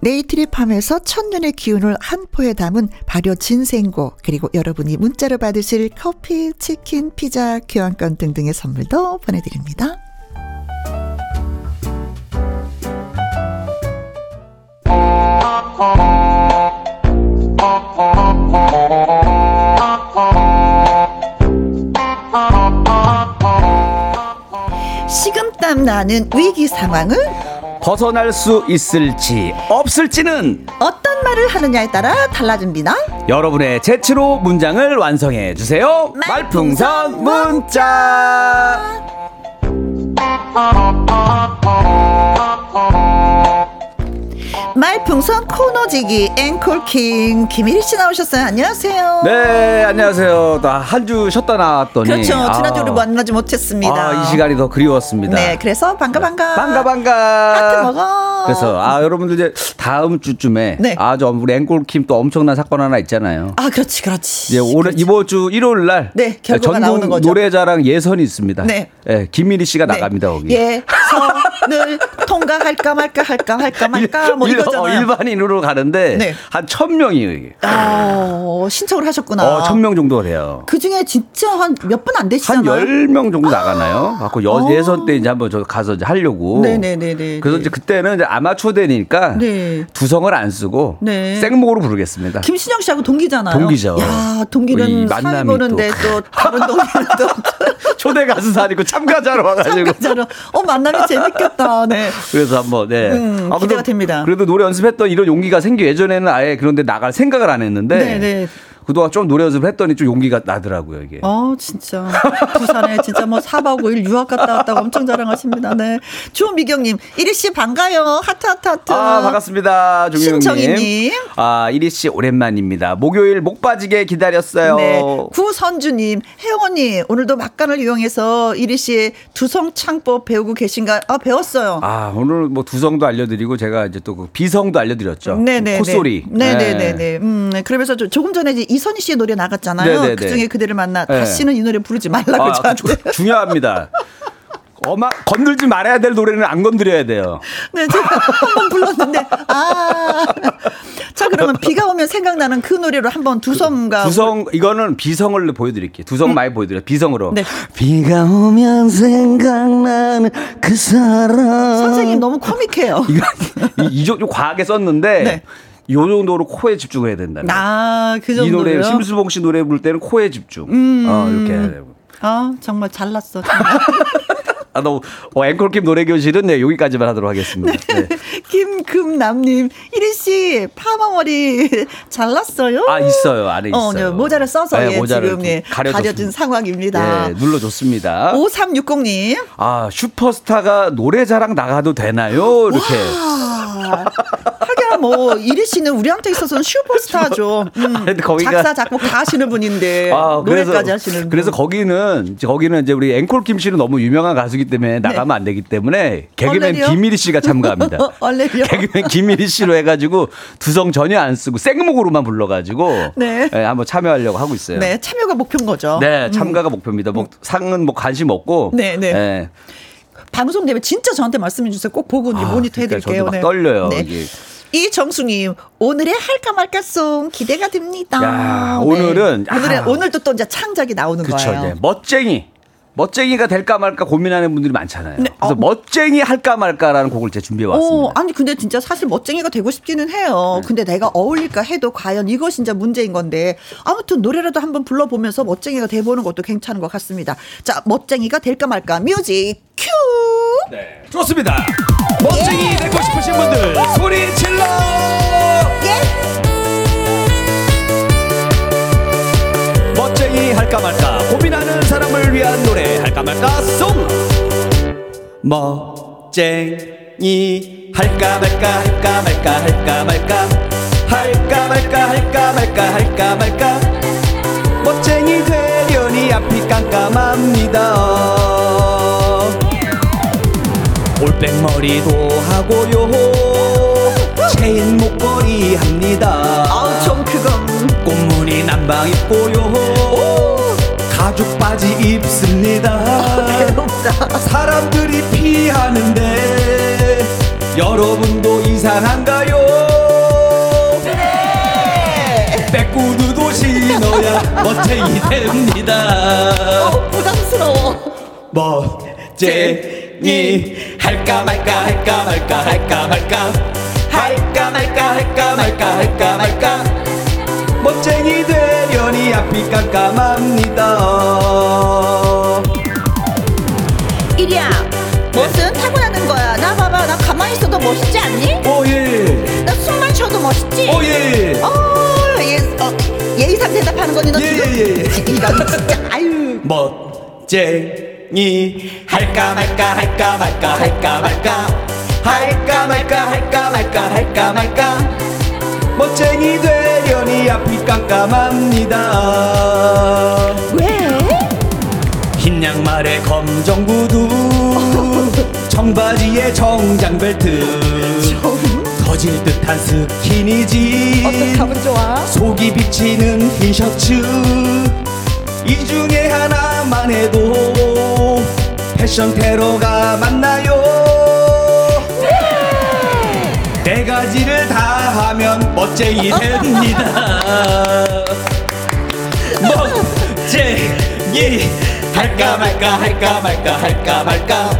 네이트리팜에서 천년의 기운을 한 포에 담은 발효 진생고 그리고 여러분이 문자로 받으실 커피, 치킨, 피자, 교환권 등등의 선물도 보내드립니다. 식은땀 나는 위기 상황을 벗어날 수 있을지 없을지는 어떤 말을 하느냐에 따라 달라집니다. 여러분의 재치로 문장을 완성해 주세요. 말풍선 문자. 말풍선 코너지기 앵콜킹 김일희 씨 나오셨어요. 안녕하세요. 네, 안녕하세요. 한 주 쉬었다 나왔더니 그렇죠. 지난주 아, 만나지 못했습니다. 아, 이 시간이 더 그리웠습니다. 네, 그래서 반가 반가. 반가 반가. 하트 먹어. 그래서 아 여러분들 이제 다음 주쯤에 네. 아저 우리 앵콜킴 또 엄청난 사건 하나 있잖아요. 아, 그렇지, 그렇지. 이제 올해 이번 주 일요일 날 네, 결과가 나오는 거죠. 노래자랑 예선이 있습니다. 네, 네 김미리 씨가 네. 나갑니다 거기. 예선을 통과할까 말까 할까 할까 말까 [laughs] 뭐 이거잖아요. 어, 일반인으로 가는데 네. 한천 명이에요 이게. 아, 신청을 하셨구나. 어, 천명 정도 돼요. 그 중에 진짜 한 몇 분 안 되시잖아요. 한열명 정도 나가나요? 갖고 여, 어. 예선 때 이제 한번 저 가서 이제 하려고. 네네네네. 그래서 이제 그때는 이제 아마추어 되니까 네. 두성을 안 쓰고 네. 생목으로 부르겠습니다. 김신영 씨하고 동기잖아요. 동기죠. 야 동기는 사회 보는데 또, 또 다른 동기는 또 [laughs] 초대 가수 아니고 참가자로 와가지고. 참가자로. 어 만남이 재밌겠다. 네. 그래서 한번 네. 음, 아, 기대가 됩니다. 그래도 노래 연습했던 이런 용기가 생겨 예전에는 아예 그런데 나갈 생각을 안 했는데. 네네. 네. 그동안 좀 노래 연습을 했더니 좀 용기가 나더라고요, 이게. 어, 진짜. 부산에 진짜 뭐 4박 5일 유학 갔다 왔다고 엄청 자랑하십니다. 네. 조미경님, 이리씨 반가요. 하트, 하트, 하트. 아, 반갑습니다. 조미경님. 신청희님. 아, 이리씨 오랜만입니다. 목요일 목 빠지게 기다렸어요. 네. 구선주님, 혜원이 오늘도 막간을 이용해서 이리씨의 두성창법 배우고 계신가? 아, 배웠어요. 아, 오늘 뭐 두성도 알려드리고 제가 이제 또 그 비성도 알려드렸죠. 네네. 콧소리. 네네네. 네. 음, 네. 그러면서 조금 전에 이제 이선희 씨의 노래 나갔잖아요. 네네네. 그중에 그대를 만나 네. 다시는 이 노래 부르지 말라고 아, 저한테. 중요합니다. 어마 건들지 말아야 될 노래는 안 건드려야 돼요. 네, 제가 한번 불렀는데 아. 자, 그러면 비가 오면 생각나는 그 노래로 한번 두성과 두성 이거는 비성을 보여드릴게요. 두성 음. 많이 보여드려요. 비성으로. 네. 비가 오면 생각나는 그 사람. 선생님 너무 코믹해요. 이거 이쪽 과하게 썼는데. 네. 요 정도로 코에 집중해야 된다. 아, 그 정도요. 이 노래 심수봉 씨 노래 부를 때는 코에 집중. 음. 어, 이렇게 해야 되고. 아, 정말 잘났어. 정말. [laughs] 아, 너무, 어, 앵콜킴 노래 교실은 네, 여기까지만 하도록 하겠습니다. 네. [laughs] 김금남님, 이리 씨, 파마머리 [laughs] 잘랐어요? 아, 있어요. 안에 있어요. 어, 네, 모자를 써서 네, 예, 모자를 지금 예, 가려진 상황입니다. 네, 눌러줬습니다. 5360님. 아, 슈퍼스타가 노래 자랑 나가도 되나요? 이렇게. 뭐 이리 씨는 우리한테 있어서는 슈퍼스타죠. 음, 거기가 작사 작곡 다 하시는 분인데 [laughs] 아, 노래까지 그래서, 하시는 분. 그래서 거기는 거기는 이제 우리 앵콜 김 씨는 너무 유명한 가수기 때문에 나가면 네. 안 되기 때문에 개그맨 얼레리요? 김미리 씨가 참가합니다. [laughs] 개그맨 김미리 씨로 해가지고 두성 전혀 안 쓰고 생목으로만 불러가지고 네. 네, 한번 참여하려고 하고 있어요. 네, 참여가 목표인 거죠. 네, 참가가 음. 목표입니다. 뭐 상은 뭐 관심 없고. 네, 네. 네. 방송 되면 진짜 저한테 말씀해 주세요. 꼭 보고 아, 모니터 해드릴게요. 그러니까 떨려요. 네. 이정수님 오늘의 할까 말까 송 기대가 됩니다. 야, 오늘은 네. 오늘은 오늘도 또 이제 창작이 나오는 그쵸, 거예요. 네. 멋쟁이. 멋쟁이가 될까 말까 고민하는 분들이 많잖아요. 네. 그래서 어. 멋쟁이 할까 말까라는 곡을 제가 준비해 왔습니다. 어, 아니 근데 진짜 사실 멋쟁이가 되고 싶기는 해요. 네. 근데 내가 어울릴까 해도 과연 이거 진짜 문제인 건데 아무튼 노래라도 한번 불러보면서 멋쟁이가 돼보는 것도 괜찮은 것 같습니다. 자, 멋쟁이가 될까 말까 music cue. 네, 좋습니다. 멋쟁이 예. 되고 싶으신 분들 소리 질러. 예. 멋쟁이 할까 말까 고민하는 사람을 위한 노래 할까 말까 송! 멋쟁이 할까 말까 할까 말까 할까 말까 할까 말까 할까 말까 할까 말까. 멋쟁이 되려니 앞이 깜깜합니다. 올백머리도 하고요. 체인 목걸이 합니다 남방 입고요 가죽 바지 입습니다. 사람들이 피하는데 여러분도 이상한가요? 네. 백구두도 신어야 멋쟁이 됩니다. 어, 부담스러워. 멋쟁이. 할까 말까 할까 말까 할까 말까. 할까 말까 할까 말까 할까 말까. 멋쟁이 되려니 앞이 깜깜합니다 이리야 멋은 타고나는 거야 나 봐봐 나 가만히 있어도 멋있지 않니? 오예 나 숨만 쉬어도 멋있지? 오예 어, 예, 어 예의상 대답하는 거니 너 지금? 예예 예. [laughs] 이런 진짜 아유 멋쟁이 할까 말까 할까 말까 할까 말까 할까 말까 할까 말까 할까 말까 멋쟁이 되려니 앞이 깜깜합니다 왜? 흰 양말에 검정 구두 [laughs] 청바지에 정장 벨트 터질 듯한 스키니지 좋아? 속이 비치는 흰 셔츠 이 중에 하나만 해도 패션 테러가 맞나요 멋쟁이 됩니다. 멋쟁이 할까 말까 할까 말까 할까 말까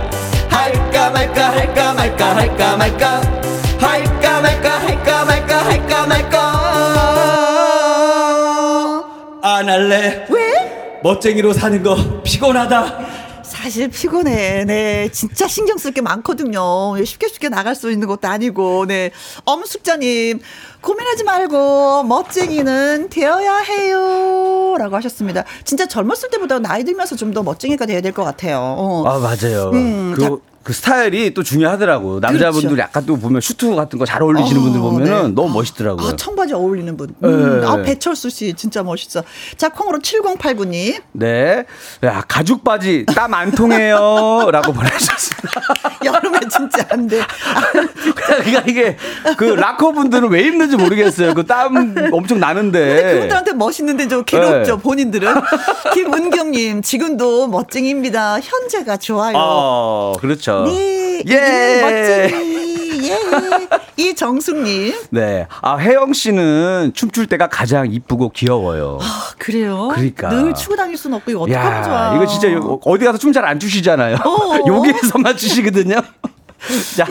할까 말까 할까 말까 할까 말까 할까 말까 할까 말까 할까 말까 안 할래 왜? 멋쟁이로 사는 거 피곤하다 사실 피곤해. 네. 진짜 신경 쓸 게 많거든요. 쉽게 쉽게 나갈 수 있는 것도 아니고. 네. 엄숙자님, 고민하지 말고 멋쟁이는 되어야 해요. 라고 하셨습니다. 진짜 젊었을 때보다 나이 들면서 좀 더 멋쟁이가 돼야 될 것 같아요. 어. 아, 맞아요. 음, 그, 그 스타일이 또 중요하더라고. 남자분들이 그렇죠. 약간 또 보면 슈트 같은 거 잘 어울리시는 어, 분들 보면은 네. 너무 멋있더라고요. 아, 청바지 어울리는 분. 음, 네. 아, 배철수 씨 진짜 멋있어. 자, 콩으로 7089님. 네. 야, 가죽 바지 땀 안 통해요. [laughs] 라고 보내주셨습니다. [laughs] 여름에 진짜 안 돼. [laughs] 그러니까 이게 그 락커 분들은 왜 입는지 모르겠어요. 그 땀 엄청 나는데. 그분들한테 멋있는데 좀 괴롭죠, 네. 본인들은. 김은경님, 지금도 멋쟁입니다. 현재가 좋아요. 어, 그렇죠. 네. 예. 멋쟁이. 예. 이 정숙님. 네. 아, 혜영 씨는 춤출 때가 가장 이쁘고 귀여워요. 아, 그래요? 그러니까. 늘 추고 다닐 수는 없고, 이거 어떡하면 좋아. 이거 진짜 어디 가서 춤 잘 안 추시잖아요. 어. [laughs] 여기에서만 추시거든요. [laughs] 자,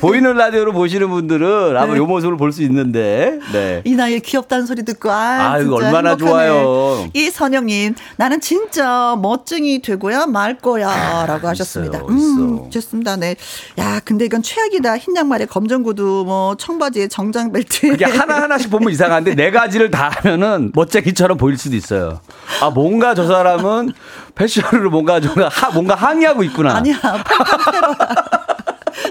보이는 라디오로 보시는 분들은 아마 네. 요 모습을 볼 수 있는데, 네. 이 나이에 귀엽다는 소리 듣고, 아, 아유, 얼마나 행복하네. 좋아요. 이 선영 님, 나는 진짜 멋쟁이 되고야 말 거야. 아, 라고 하셨습니다. 있어요, 음, 좋습니다. 네. 야, 근데 이건 최악이다. 흰 양말에 검정 구두, 뭐, 청바지에 정장 벨트. 이게 하나하나씩 보면 이상한데, 네 가지를 다 하면은 멋쟁이처럼 보일 수도 있어요. 아, 뭔가 저 사람은 패션으로 뭔가, 뭔가, 뭔가 항의하고 있구나. 아니야.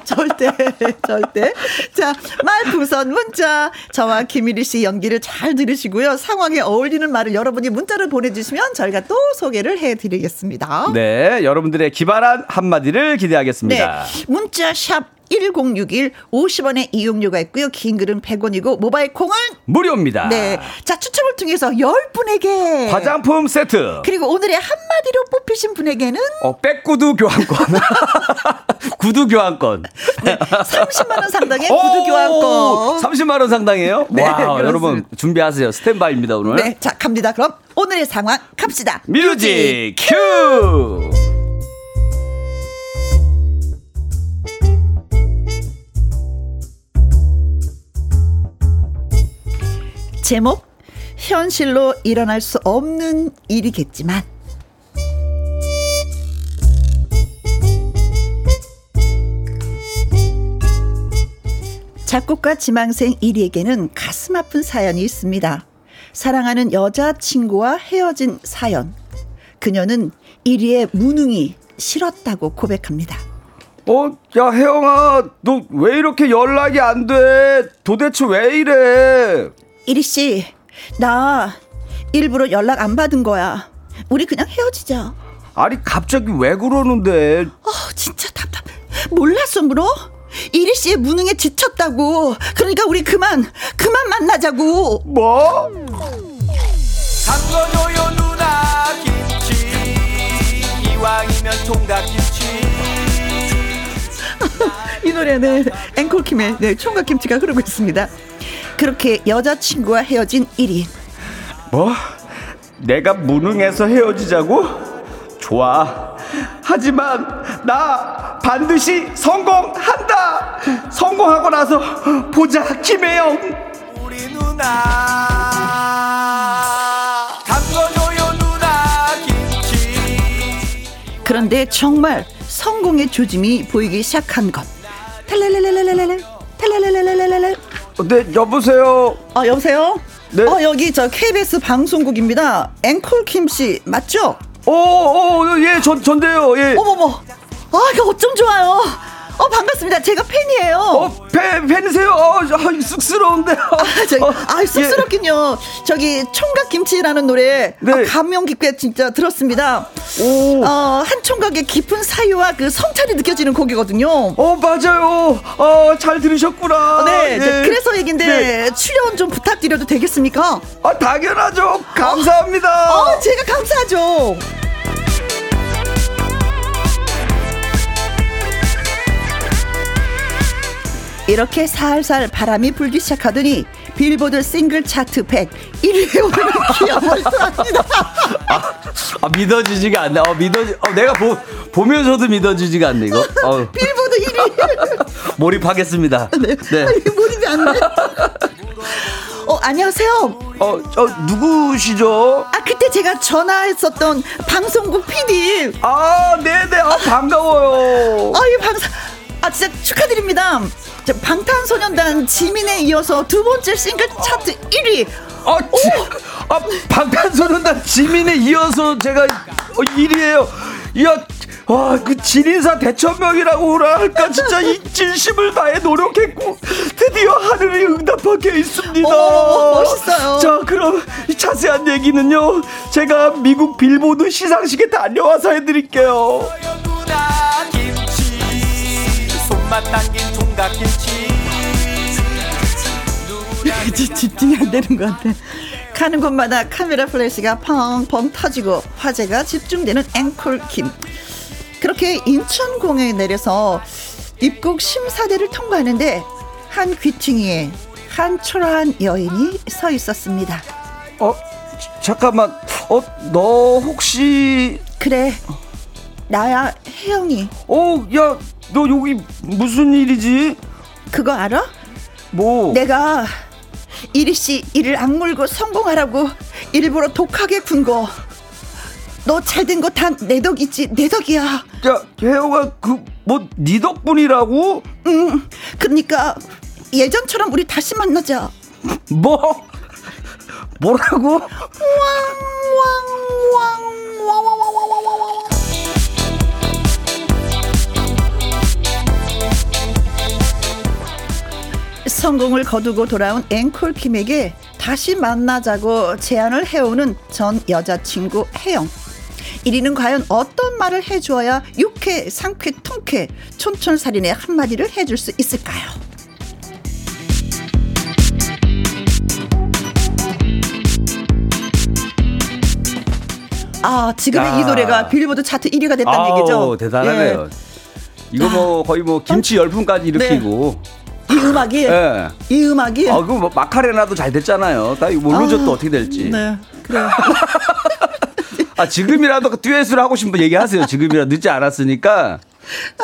절대, [laughs] 절대. 자, 말풍선 문자. 저와 김일희 씨 연기를 잘 들으시고요. 상황에 어울리는 말을 여러분이 문자를 보내주시면 저희가 또 소개를 해드리겠습니다. 네, 여러분들의 기발한 한마디를 기대하겠습니다. 네, 문자 샵 1061 50원의 이용료가 있고요. 긴 글은 100원이고 모바일 콩은 무료입니다. 네. 자, 추첨을 통해서 10분에게 화장품 세트. 그리고 오늘의 한마디로 뽑히신 분에게는 어, 백구두 교환권. [laughs] 구두 교환권. 네. 30만 원 상당의 구두 교환권. 30만 원 상당이에요? 네, 와, 여러분 준비하세요. 스탠바이입니다, 오늘. 네. 자, 갑니다. 그럼 오늘의 상황 갑시다. music cue! 제목 현실로 일어날 수 없는 일이겠지만 작곡가 지망생 1위에게는 가슴 아픈 사연이 있습니다. 사랑하는 여자친구와 헤어진 사연. 그녀는 1위의 무능이 싫었다고 고백합니다. 어, 야, 혜영아, 너 왜 이렇게 연락이 안 돼? 도대체 왜 이래? 이리 씨, 나 일부러 연락 안 받은 거야. 우리 그냥 헤어지자. 아니 갑자기 왜 그러는데? 어, 진짜 답답. 몰랐어 물어? 이리 씨의 무능에 지쳤다고. 그러니까 우리 그만 그만 만나자고. 뭐? 담궈줘요 누나 김치 이왕이면 총각김치 [laughs] 이 노래는 앵콜킴의 네, 총각김치가 흐르고 있습니다. 그렇게 여자친구와 헤어진 1인. 뭐? 내가 무능해서 헤어지자고? 좋아. 하지만 나 반드시 성공한다. 성공하고 나서 보자, 김혜영. 우리 누나. 담궈줘요 누나 김치. 그런데 정말 성공의 조짐이 보이기 시작한 것. 탈랄랄랄랄랄랄 탈랄랄랄랄랄 네, 여보세요. 아, 여보세요? 네. 어, 여기 저 KBS 방송국입니다. 앵콜 김 씨 맞죠? 오, 오, 예, 전, 전데요, 예. 어머머. 아, 이거 어쩜 좋아요. 어 반갑습니다. 제가 팬이에요. 어 팬, 팬이세요? 어, 아, 쑥스러운데. 아, 저기, 어, 아 쑥스럽긴요. 예. 저기 총각 김치라는 노래 네. 아, 감명 깊게 진짜 들었습니다. 오. 어, 한 총각의 깊은 사유와 그 성찰이 느껴지는 곡이거든요. 어 맞아요. 어잘 들으셨구나. 네. 예. 그래서 얘긴데 네. 출연 좀 부탁드려도 되겠습니까? 아 당연하죠. 감사합니다. 어, 어 제가 감사하죠. 이렇게 살살 바람이 불기 시작하더니 빌보드 싱글 차트 100 1위에 오르는 기염을 합니다. 아, 아, 믿어지지가 않네. 어, 믿어지, 어, 내가 보, 보면서도 믿어지지가 않네, 이거. 어. [laughs] 빌보드 1위. [laughs] 몰입하겠습니다. 네. 네. 아니, 몰입이 안 돼. 어, 안녕하세요. 어, 어, 누구시죠? 아, 그때 제가 전화했었던 방송국 PD. 아, 네네. 아, 반가워요. 아, 이 방송. 아, 진짜 축하드립니다. 방탄소년단 지민에 이어서 두 번째 싱글 차트 1위. 아, 지, 아 방탄소년단 지민에 이어서 제가 1위예요. 이야, 와, 그 진인사 대천명이라고 할까 진짜 이 진심을 다해 노력했고 드디어 하늘이 응답하게 있습니다. 오, 멋있어요. 자, 그럼 이 자세한 얘기는요. 제가 미국 빌보드 시상식에 다녀와서 해드릴게요. 손맛 당긴 총각김치 집중이 안 되는 것 같아. 가는 곳마다 카메라 플래시가 펑펑 터지고 화제가 집중되는 앵콜 김. 그렇게 인천공에 내려서 입국 심사대를 통과하는데 한 귀퉁이에 한 초라한 여인이 서 있었습니다. 어, 잠깐만. 어, 너 혹시 그래. 나야 혜영이. 어, 야, 너 여기 무슨 일이지? 그거 알아? 뭐? 내가 이리 씨 이를 악물고 성공하라고 일부러 독하게 군 거. 너 잘 된 거 다 내 덕이지 내 덕이야. 야, 혜영아 그뭐 네 덕분이라고? 응. 그러니까 예전처럼 우리 다시 만나자. 뭐? 뭐라고? 성공을 거두고 돌아온 앵콜 킴에게 다시 만나자고 제안을 해오는 전 여자친구 혜영. 1위는 과연 어떤 말을 해주어야 육회, 상쾌, 통쾌, 촌철살인의 한마디를 해줄 수 있을까요? 아, 지금의 야. 이 노래가 빌보드 차트 1위가 됐다는 아우, 얘기죠. 대단하네요. 예. 이거 뭐 거의 뭐 김치 열풍까지 일으키고. 네. 이 음악이 네. 이 음악이 아, 그 뭐 마카레나도 잘 됐잖아요. 나 모르죠 아, 또 어떻게 될지. 네. 그래. [laughs] 아, 지금이라도 그 듀엣을 하고 싶은 분 얘기하세요. 지금이라도 늦지 않았으니까.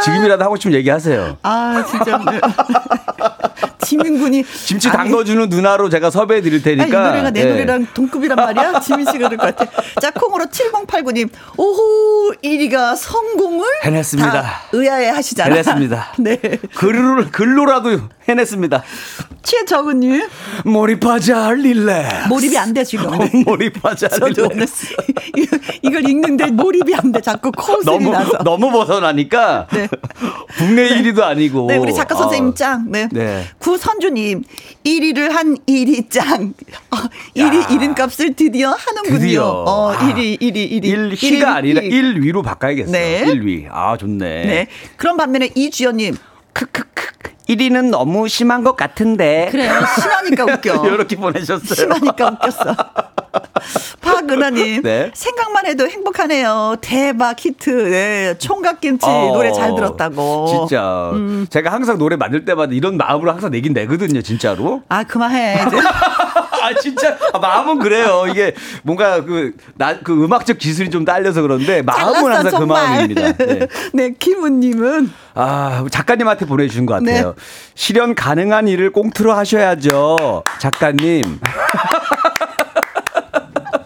지금이라도 하고 싶으면 얘기하세요. 아, 진짜. [laughs] 지민 군이 김치 담궈주는 누나로 제가 섭외해 드릴 테니까. 아, 이 노래가 내 네. 노래랑 동급이란 말이야? [laughs] 지민 씨가 그럴 것 같아. 자, 콩으로 7089님. 오호 1위가 성공을 해냈습니다. 의아해 하시잖아요. 해냈습니다. [laughs] 네. 글로, 글로라도 해냈습니다. 최정은님. 몰입하자 할릴래. 몰입이 안 돼, 지금. 네. 몰입하자 할릴래. 이걸 읽는데 몰입이 안 돼. 자꾸 콜소리 너무, 나서. 너무 벗어나니까. 네. 국내 네. 1위도 아니고. 네, 우리 작가 선생님 어. 짱. 네. 네. 구선주님. 1위를 한 1위 짱. 어, 1위 이름값을 드디어 하는군요. 드디어. 어, 1위, 1위, 1위. 1위가 아니라 1위로 바꿔야겠어요. 네. 1위. 아, 좋네. 네. 그런 반면에 이주연님. 크크크. 1위는 너무 심한 것 같은데. 그래요. 심하니까 웃겨. [laughs] 이렇게 보내셨어요. 심하니까 웃겼어. [laughs] 박은하님. 네. 생각만 해도 행복하네요. 대박 히트. 네. 총각김치 어, 노래 잘 들었다고. 진짜. 음. 제가 항상 노래 만들 때마다 이런 마음으로 항상 내긴 내거든요, 진짜로. 아, 그만해. [laughs] 아 진짜 아, 마음은 그래요. 이게 뭔가 그, 나, 그 음악적 기술이 좀 딸려서 그런데 마음은 잘났어, 항상 그 정말. 그 마음입니다. [laughs] 네, 네 김우님은 아 작가님한테 보내주신 것 같아요. 네. 실현 가능한 일을 꽁트로 하셔야죠, 작가님.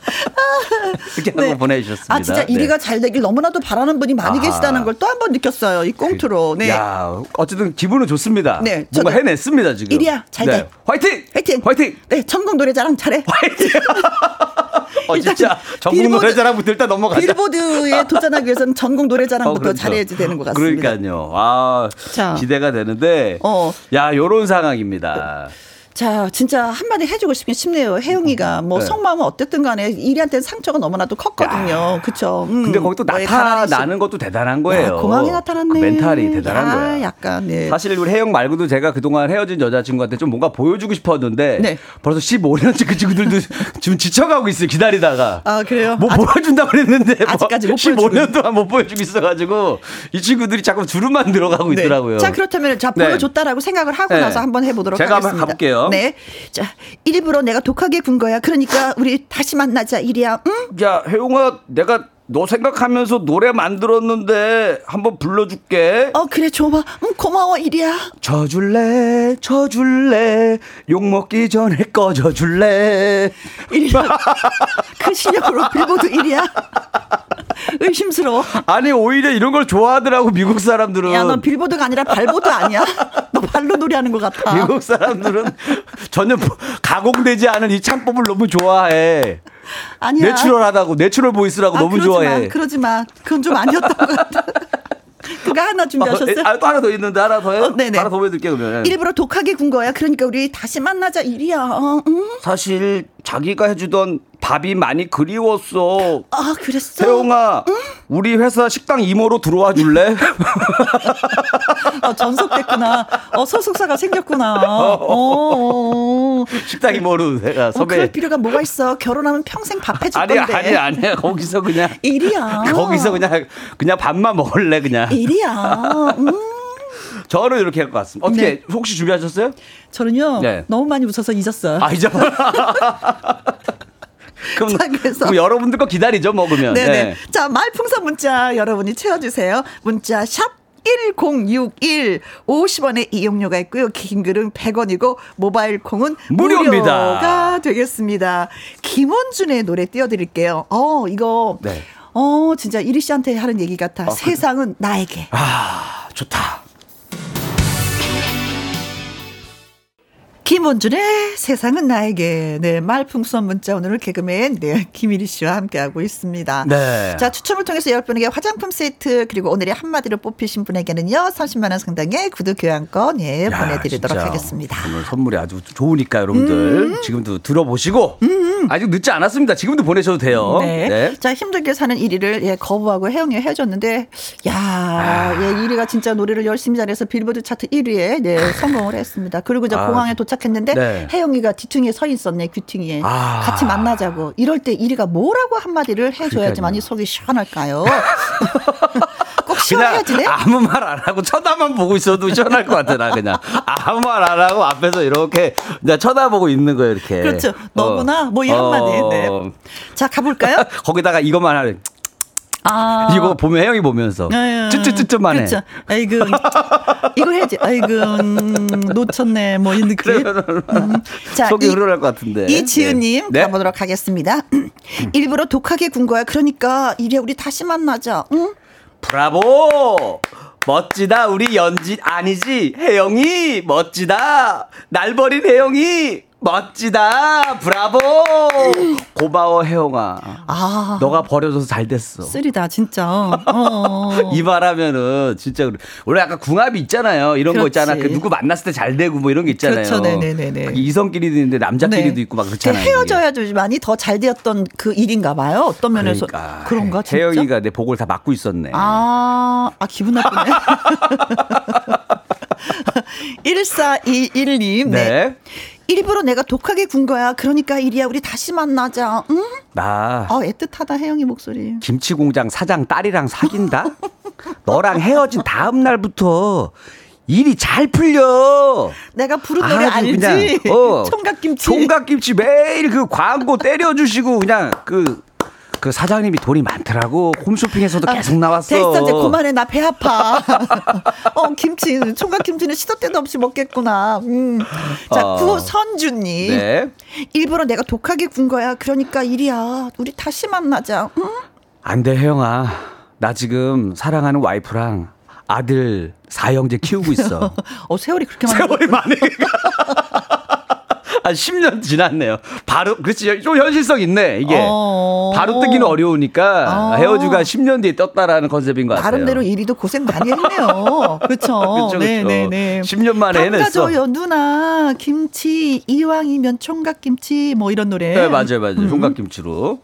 [laughs] 이렇게 네. 한번 보내주셨습니다. 아 진짜 1위가 네. 잘 되길 너무나도 바라는 분이 많이 아. 계시다는 걸 또 한 번 느꼈어요. 이 꽁트로. 네. 야 어쨌든 기분은 좋습니다. 네. 뭔가 해냈습니다 지금. 1위야 잘 돼. 네. 화이팅! 화이팅! 화이팅! 네. 천국 노래자랑 잘해. 화이팅! [laughs] 어, 진짜 전국 노래자랑부터 일단 넘어가자. 빌보드에 도전하기 위해서는 전국 노래자랑부터 어, 그렇죠. 잘해야지 되는 것 같습니다. 그러니까요. 아, 자. 기대가 되는데. 어. 야, 요런 상황입니다. 자, 진짜 한마디 해주고 싶긴 싶네요. 혜영이가 뭐 네. 속마음은 어쨌든 간에 이리한테는 상처가 너무나도 컸거든요. 그쵸. 음. 근데 거기 또 나타나는 것도 대단한 거예요. 야, 공항에 나타났네. 그 멘탈이 대단한 야, 거야. 약간, 네. 사실 우리 혜영 말고도 제가 그동안 헤어진 여자친구한테 좀 뭔가 보여주고 싶었는데 네. 벌써 15년째 그 친구들도 [laughs] 지금 지쳐가고 있어요. 기다리다가. 아, 그래요? 뭐 아직, 보여준다고 그랬는데 뭐 아직까지 못 15년 동안 못 보여주고 있어가지고 이 친구들이 자꾸 주름만 들어가고 네. 있더라고요. 자, 그렇다면 자, 보여줬다라고 네. 생각을 하고 네. 나서 한번 해보도록 제가 하겠습니다. 제가 한번 가볼게요. 네. 자, 일부러 내가 독하게 군 거야. 그러니까 우리 다시 만나자, 이리야. 응? 야, 혜용아, 내가 너 생각하면서 노래 만들었는데 한번 불러줄게. 어 그래 좋아. 응 고마워 이리야. 져줄래 져줄래 욕 먹기 전에 꺼져줄래. 이리야. 그 실력으로 빌보드 이리야. 의심스러워. 아니 오히려 이런 걸 좋아하더라고 미국 사람들은. 야 너 빌보드가 아니라 발보드 아니야? 너 발로 노래하는 것 같아. 미국 사람들은 전혀 가공되지 않은 이 창법을 너무 좋아해. 아니야. natural하다고 natural voice라고 아, 너무 그러지 좋아해. 마, 그러지 마. 그건 좀 아니었던 것 같아. [laughs] 그거 하나 준비하셨어요? 아, 또 하나 더 있는데 하나 더 해. 어, 네네. 하나 더 보여드릴게요 그러면. 일부러 독하게 군 거야. 그러니까 우리 다시 만나자 이 말이야. 어, 응? 사실 자기가 해주던 밥이 많이 그리웠어. 아, 그랬어? 태용아, 응? 우리 회사 식당 이모로 들어와 줄래? 어, 전속됐구나. 어, 소속사가 생겼구나. [laughs] 어, 어, 어. 식당 이모로 내가 섭외. 어, 그럴 필요가 뭐가 있어. 결혼하면 평생 밥 해줄 아니야, 건데. 아니야, 아니야. 거기서 그냥. 일이야. [laughs] 거기서 그냥, 그냥 밥만 먹을래, 그냥. 일이야. 음. 저는 이렇게 할 것 같습니다. 어떻게, 네. 혹시 준비하셨어요? 저는요, 네. 너무 많이 웃어서 잊었어요. 아, 잊어. [laughs] 그럼, 자, 그래서. 그럼 여러분들 거 기다리죠, 먹으면. 네네. 네. 자, 말풍선 문자 여러분이 채워주세요. 문자 샵 1061 50원의 이용료가 있고요. 긴 글은 100원이고 모바일 콩은 무료입니다. 무료가 되겠습니다. 김원준의 노래 띄워드릴게요. 어 이거 네. 어 진짜 이리 씨한테 하는 얘기 같아. 아, 세상은 나에게. 아 좋다. 김원준의 세상은 나에게. 네, 말풍선 문자 오늘 개그맨, 네, 김일희 씨와 함께하고 있습니다. 네. 자, 추첨을 통해서 10분에게 화장품 세트, 그리고 오늘의 한마디로 뽑히신 분에게는요, 30만 원 상당의 구두 교환권, 예, 야, 보내드리도록 하겠습니다. 오늘 선물이 아주 좋으니까 여러분들 음. 지금도 들어보시고, 음. 아직 늦지 않았습니다. 지금도 보내셔도 돼요. 네. 네. 자, 힘들게 사는 1위를, 예, 거부하고 혜영이 해줬는데, 야 아. 예, 1위가 진짜 노래를 열심히 잘해서 빌보드 차트 1위에, 네, 성공을 했습니다. 그리고 이제 아. 공항에 도착 도착했는데 네. 혜영이가 뒤퉁이에 서 있었네 귀퉁이에 아. 같이 만나자고 이럴 때 이리가 뭐라고 한마디를 해줘야지만 이 속이 시원할까요? [laughs] 꼭 시원해야지 네? 아무 말 안 하고 쳐다만 보고 있어도 시원할 것 같아 나 그냥 아무 말 안 하고 앞에서 이렇게 쳐다보고 있는 거예요 이렇게 그렇죠 너구나 어. 뭐이 한마디 네. 어. 자 가볼까요? [laughs] 거기다가 이것만 하는 아. [laughs] 이거 보면 혜영이 보면서 쭈쭈쭈쭈만 해. 그렇죠. 아이고 이거 해야지. 아이고 음, 놓쳤네. 뭐이 느낌. 음. 자, 속이 흐르할 것 같은데. 이지은님 네. 가보도록 하겠습니다. 일부러 독하게 군 거야. 그러니까 이래 우리 다시 만나자. 응? 브라보. 멋지다 우리 연지 아니지 혜영이 멋지다 날 버린 혜영이 멋지다. 브라보. 고마워 혜영아. 아. 너가 버려줘서 잘 됐어. 쓰리다 진짜. 어. [laughs] 이 말하면은 진짜 원래 약간 궁합이 있잖아요. 이런 그렇지. 거 있잖아. 그 누구 만났을 때 잘 되고 뭐 이런 게 있잖아요. 그렇죠. 네네네. 이성끼리도 있는데 남자끼리도 네. 있고 막 그렇잖아요. 헤어져야지만이 더 잘 되었던 그 일인가 봐요. 어떤 면에서 그러니까. 그런가 진짜. 혜영이가 내 복을 다 막고 있었네. 아, 아 기분 나쁘네. [laughs] [laughs] 1421님. 네. 네. 일부러 내가 독하게 군 거야. 그러니까 이리야 우리 다시 만나자. 응? 나. 어 애틋하다 혜영이 목소리. 김치 공장 사장 딸이랑 사귄다. 너랑 헤어진 다음 날부터 일이 잘 풀려. 내가 부른 노래 알지? 그냥, 어, [laughs] 총각김치. 총각김치 매일 그 광고 때려주시고 그냥 그 그 사장님이 돈이 많더라고. 홈쇼핑에서도 아, 계속 나왔어. 됐어, 이제 그만해. 나 배 아파. [laughs] 어, 김치, 총각 김치는 시도 때도 없이 먹겠구나. 음. 자, 어. 구선주님. 네. 일부러 내가 독하게 군 거야. 그러니까 일이야. 우리 다시 만나자. 응? 안 돼, 혜영아. 나 지금 사랑하는 와이프랑 아들 사형제 키우고 있어. [laughs] 어, 세월이 그렇게 많아. 세월이 많으 [laughs] 한 10년 지났네요. 바로 그렇지 좀 현실성 있네 이게. 어... 바로 뜨기는 어려우니까 어... 헤어주가 10년 뒤에 떴다라는 컨셉인 것 같아요. 나름대로 일이도 고생 많이 했네요. [laughs] 그렇죠. 네, 네, 네. 10년 만에 해냈어. 담가줘요 누나 김치 이왕이면 총각 김치 뭐 이런 노래. 네 맞아요 맞아요 음. 총각 김치로.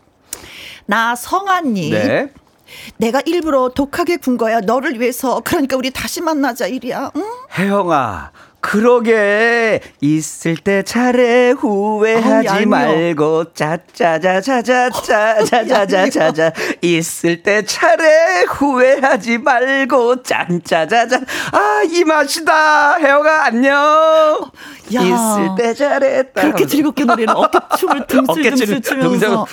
나 성아님. 네. 내가 일부러 독하게 군 거야. 너를 위해서. 그러니까 우리 다시 만나자, 일이야. 응? 혜영아, 그러게 있을 때 차례 후회하지 아 말고 짜짜자자자자자자자자 있을 때 차례 후회하지 말고 짠짜자자 아 이 맛이다 혜영아 안녕 야, 있을 때 잘했다 그렇게 즐겁게 노래는 어깨춤을 등슬등슬 추면서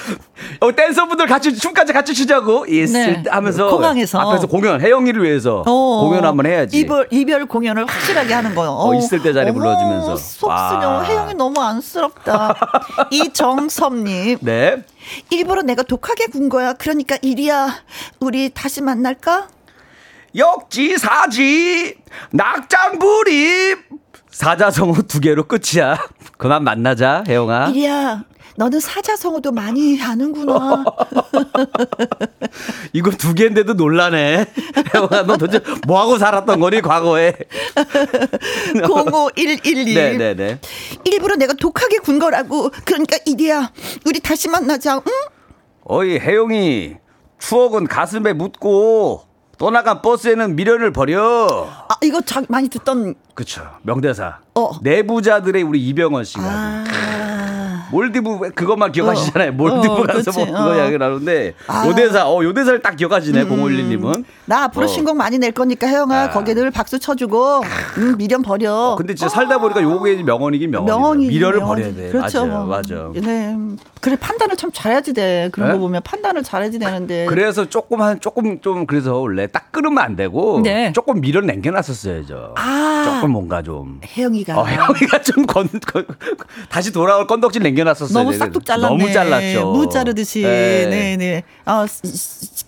어, 댄서분들 같이 춤까지 같이 추자고 있을 네. 때 하면서 공항에서 앞에서 공연 혜영이를 위해서 어, 공연 한번 해야지 이별 이별 공연을 확실하게 하는 거요. 어, 있을 때 자리 불러주면서 속쓰려 혜영이 너무 안쓰럽다. [laughs] 이정섭님. 네. 일부러 내가 독하게 군 거야. 그러니까 일이야. 우리 다시 만날까? 역지사지 낙장불입 사자성어 두 개로 끝이야. [laughs] 그만 만나자, 혜영아. 이리야, 너는 사자성어도 많이 하는구나. [laughs] 이거 두 개인데도 놀라네. [laughs] 너 도대체 뭐하고 살았던 거니, 과거에? [laughs] 05112. 네네네. 일부러 내가 독하게 군 거라고. 그러니까 이리야, 우리 다시 만나자, 응? 어이, 혜영이. 추억은 가슴에 묻고 떠나간 버스에는 미련을 버려. 아, 이거 자, 많이 듣던. 그쵸. 명대사. 어. 내부자들의 우리 이병헌 씨가. 아. 몰디브 그것만 기억하시잖아요. 어. 몰디브 어, 가서 뭐 그거 이야기 나누는데 아. 요 대사 어 요 대사를 딱 기억하시네. 음. 051님은. 나 앞으로 어. 신곡 많이 낼 거니까 혜영아 아. 거기에 늘 박수 쳐주고 음, 미련 버려. 어, 근데 진짜 살다 보니까 요게 명언이긴 명언. 명언이 미련을 버려야 돼. 그렇죠. 맞아요. 맞아. 네. 그래 판단을 참 잘해야지 돼. 그런 네? 거 보면 판단을 잘해야지 되는데. 그래서 조금 한 조금 좀 그래서 원래 딱 끓으면 안 되고 네. 조금 밀어 남겨놨었어야죠. 아. 조금 뭔가 좀. 혜영이가. 어, 혜영이가 좀 건, 건, 다시 돌아올 건덕질 남겨 놨었어요. 너무 싹둑 잘랐네. 너무 잘랐죠. 무 자르듯이. 네, 네. 네. 아,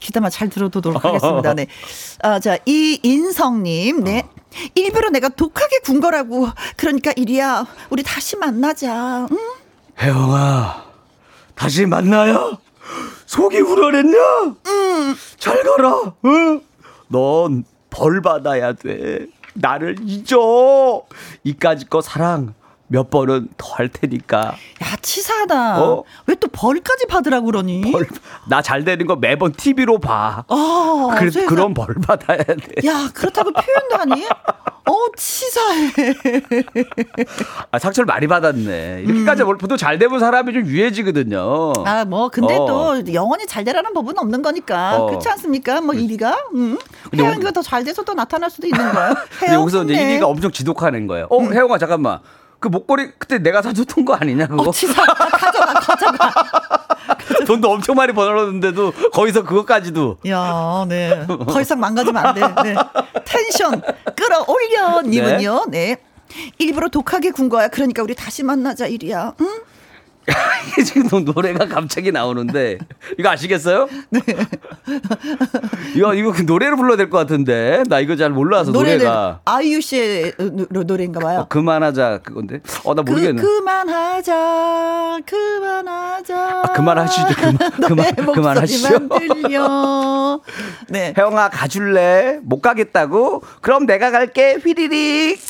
기다만 잘 들어도록 하겠습니다. 네. 아, 자, 이인성님. 네. 어. 일부러 내가 독하게 군 거라고. 그러니까 이리야, 우리 다시 만나자. 응? 혜영아, 다시 만나요? 속이 우러냈냐? 응. 잘 가라. 응? 넌 벌 받아야 돼. 나를 잊어. 이까짓 거 사랑 몇 번은 더 할 테니까. 야, 치사하다. 어? 왜또 벌까지 받으라고 그러니? 벌, 나잘 되는 거 매번 TV로 봐. 어, 그, 세상... 그런 벌 받아야 돼. 야, 그렇다고 표현도 아니? 어, 치사해. 아, 상처를 많이 받았네. 이렇게까지 음. 보통 잘 되면 사람이 좀 유해지거든요. 아, 뭐, 근데 어. 또 영원히 잘 되라는 법은 없는 거니까. 어. 그렇지 않습니까? 뭐, 1위가? 음. 혜영이가 더 잘 돼서 또 나타날 수도 있는 거예요. [laughs] 근데 여기서 이제 1위가 엄청 지독하는 거예요. 어, 음. 혜영아, 잠깐만. 그 목걸이 그때 내가 사줬던 거 아니냐 그거? 어, 치사 가져가 가져가. [laughs] 돈도 엄청 많이 벌었는데도 거기서 그것까지도. 야, 네. 더 이상 망가지면 안 돼. 네. 텐션 끌어올려 님은요. 네. 네. 일부러 독하게 군 거야. 그러니까 우리 다시 만나자 일이야. 응? [laughs] 지금 노래가 갑자기 나오는데 이거 아시겠어요? 네. 이거 이거 그 노래를 불러야 될 것 같은데 나 이거 잘 몰라서 노래가 아이유 씨의 노래인가 봐요. 어, 그만하자 그건데 어 나 모르겠네. 그, 그만하자 그만하자. 아, 그만하시죠 [laughs] 그만 그만 그만하시죠. 들려. [laughs] 네. 혜영아 가줄래? 못 가겠다고? 그럼 내가 갈게 휘리릭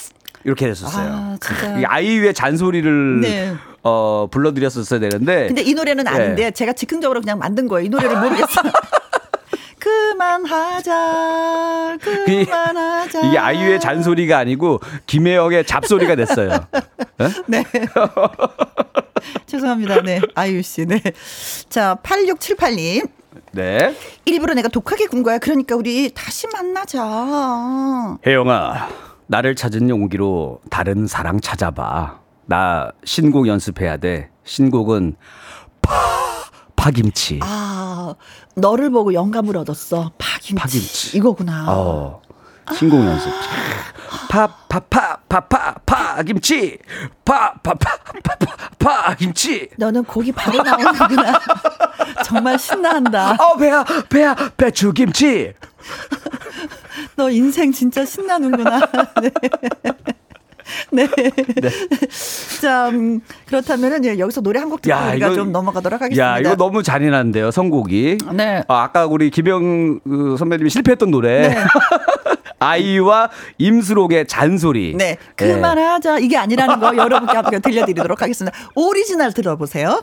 이렇게 됐었어요. 아, 진짜. 아이유의 잔소리를. 네. 어, 불러드렸었어야 되는데. 근데 이 노래는 아닌데 네. 제가 즉흥적으로 그냥 만든 거예요. 이 노래를 모르겠어요. [laughs] 그만하자, 그만하자. 이게 아이유의 잔소리가 아니고 김혜영의 잡소리가 됐어요. [laughs] 네. [laughs] 죄송합니다. 네. 아이유 씨. 네. 자, 8678님. 네. 일부러 내가 독하게 군 거야. 그러니까 우리 다시 만나자. 혜영아, 나를 찾은 용기로 다른 사랑 찾아봐. 나 신곡 연습해야 돼. 신곡은 파 파김치. 아, 너를 보고 영감을 얻었어. 파김치. 파김치. 이거구나. 어. 신곡 아. 연습. 파파파파파 파 김치. 파파파파파 파김치. 너는 고기 바로 나오는구나. [laughs] 정말 신나한다. 어 배야 배야 배추 김치. 너 인생 진짜 신나는구나. [laughs] 네. 네. 네. 자, 음, 그렇다면은 예, 여기서 노래 한 곡 듣고 야, 우리가 이거, 좀 넘어가도록 하겠습니다. 야, 이거 너무 잔인한데요, 선곡이. 네. 아, 아까 우리 김영 그 선배님이 실패했던 노래. 네. [laughs] 아이유와 임슬옹의 잔소리. 네. 그만하자. 이게 아니라는 거 여러분께 한번 들려드리도록 하겠습니다. 오리지널 들어보세요.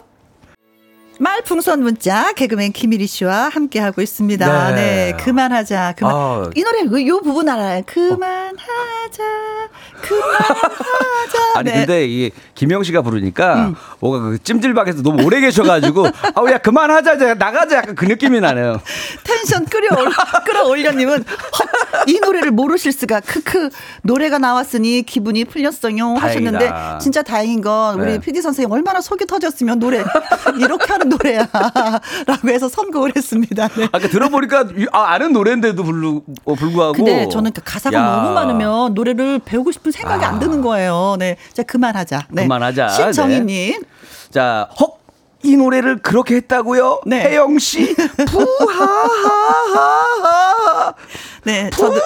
말풍선 문자 개그맨 김일희 씨와 함께 하고 있습니다. 네, 네 그만하자. 그만. 아. 이 노래 이 부분 알아요. 그만하자. 그만하자. [laughs] 아니 네. 근데 이 김영 씨가 부르니까 음. 뭔가 그 찜질방에서 너무 오래 계셔가지고 [laughs] 아우 야 그만하자 나가자 약간 그 느낌이 나네요. [laughs] 텐션 끌어올 끌어올려님은 이 노래를 모르실 수가 크크 노래가 나왔으니 기분이 풀렸어요 하셨는데 진짜 다행인 건 우리 네. PD 선생님 얼마나 속이 터졌으면 노래 이렇게 하는 노래야 라고 [laughs] 해서 선곡을 했습니다. 네. 아까 들어보니까 아, 는 노래인데도 불구, 어, 불구하고 근데 저는 그 가사가 야. 너무 많으면 노래를 배우고 싶은 생각이 아. 안 드는 거예요. 네, 자 그만하자. 네. 그만하자. 신정희님. 네. 자, 헉. 이 노래를 그렇게 했다고요? 네. 혜영 씨. 부하하하. 네, 저도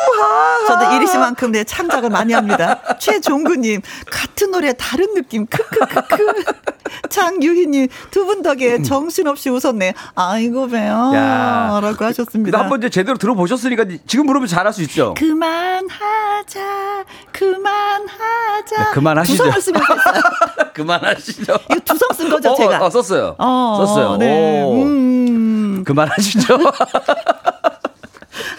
저도 이리 씨만큼 네 창작을 많이 합니다. [laughs] 최종구님 같은 노래 다른 느낌. 크크크크. [laughs] 장유희님 두 분 덕에 정신없이 웃었네. 아이고 배요라고 하셨습니다. 한번 이제 제대로 들어보셨으니까 지금 부르면 잘할 수 있죠. 그만하자, 그만하자. 네, 그만하시죠. 두성을 쓰면. [laughs] 그만하시죠. 이거 두성 쓴 거죠, 어, 제가. 어, 썼어요. 어, 썼어요. 네. 음. 그만하시죠.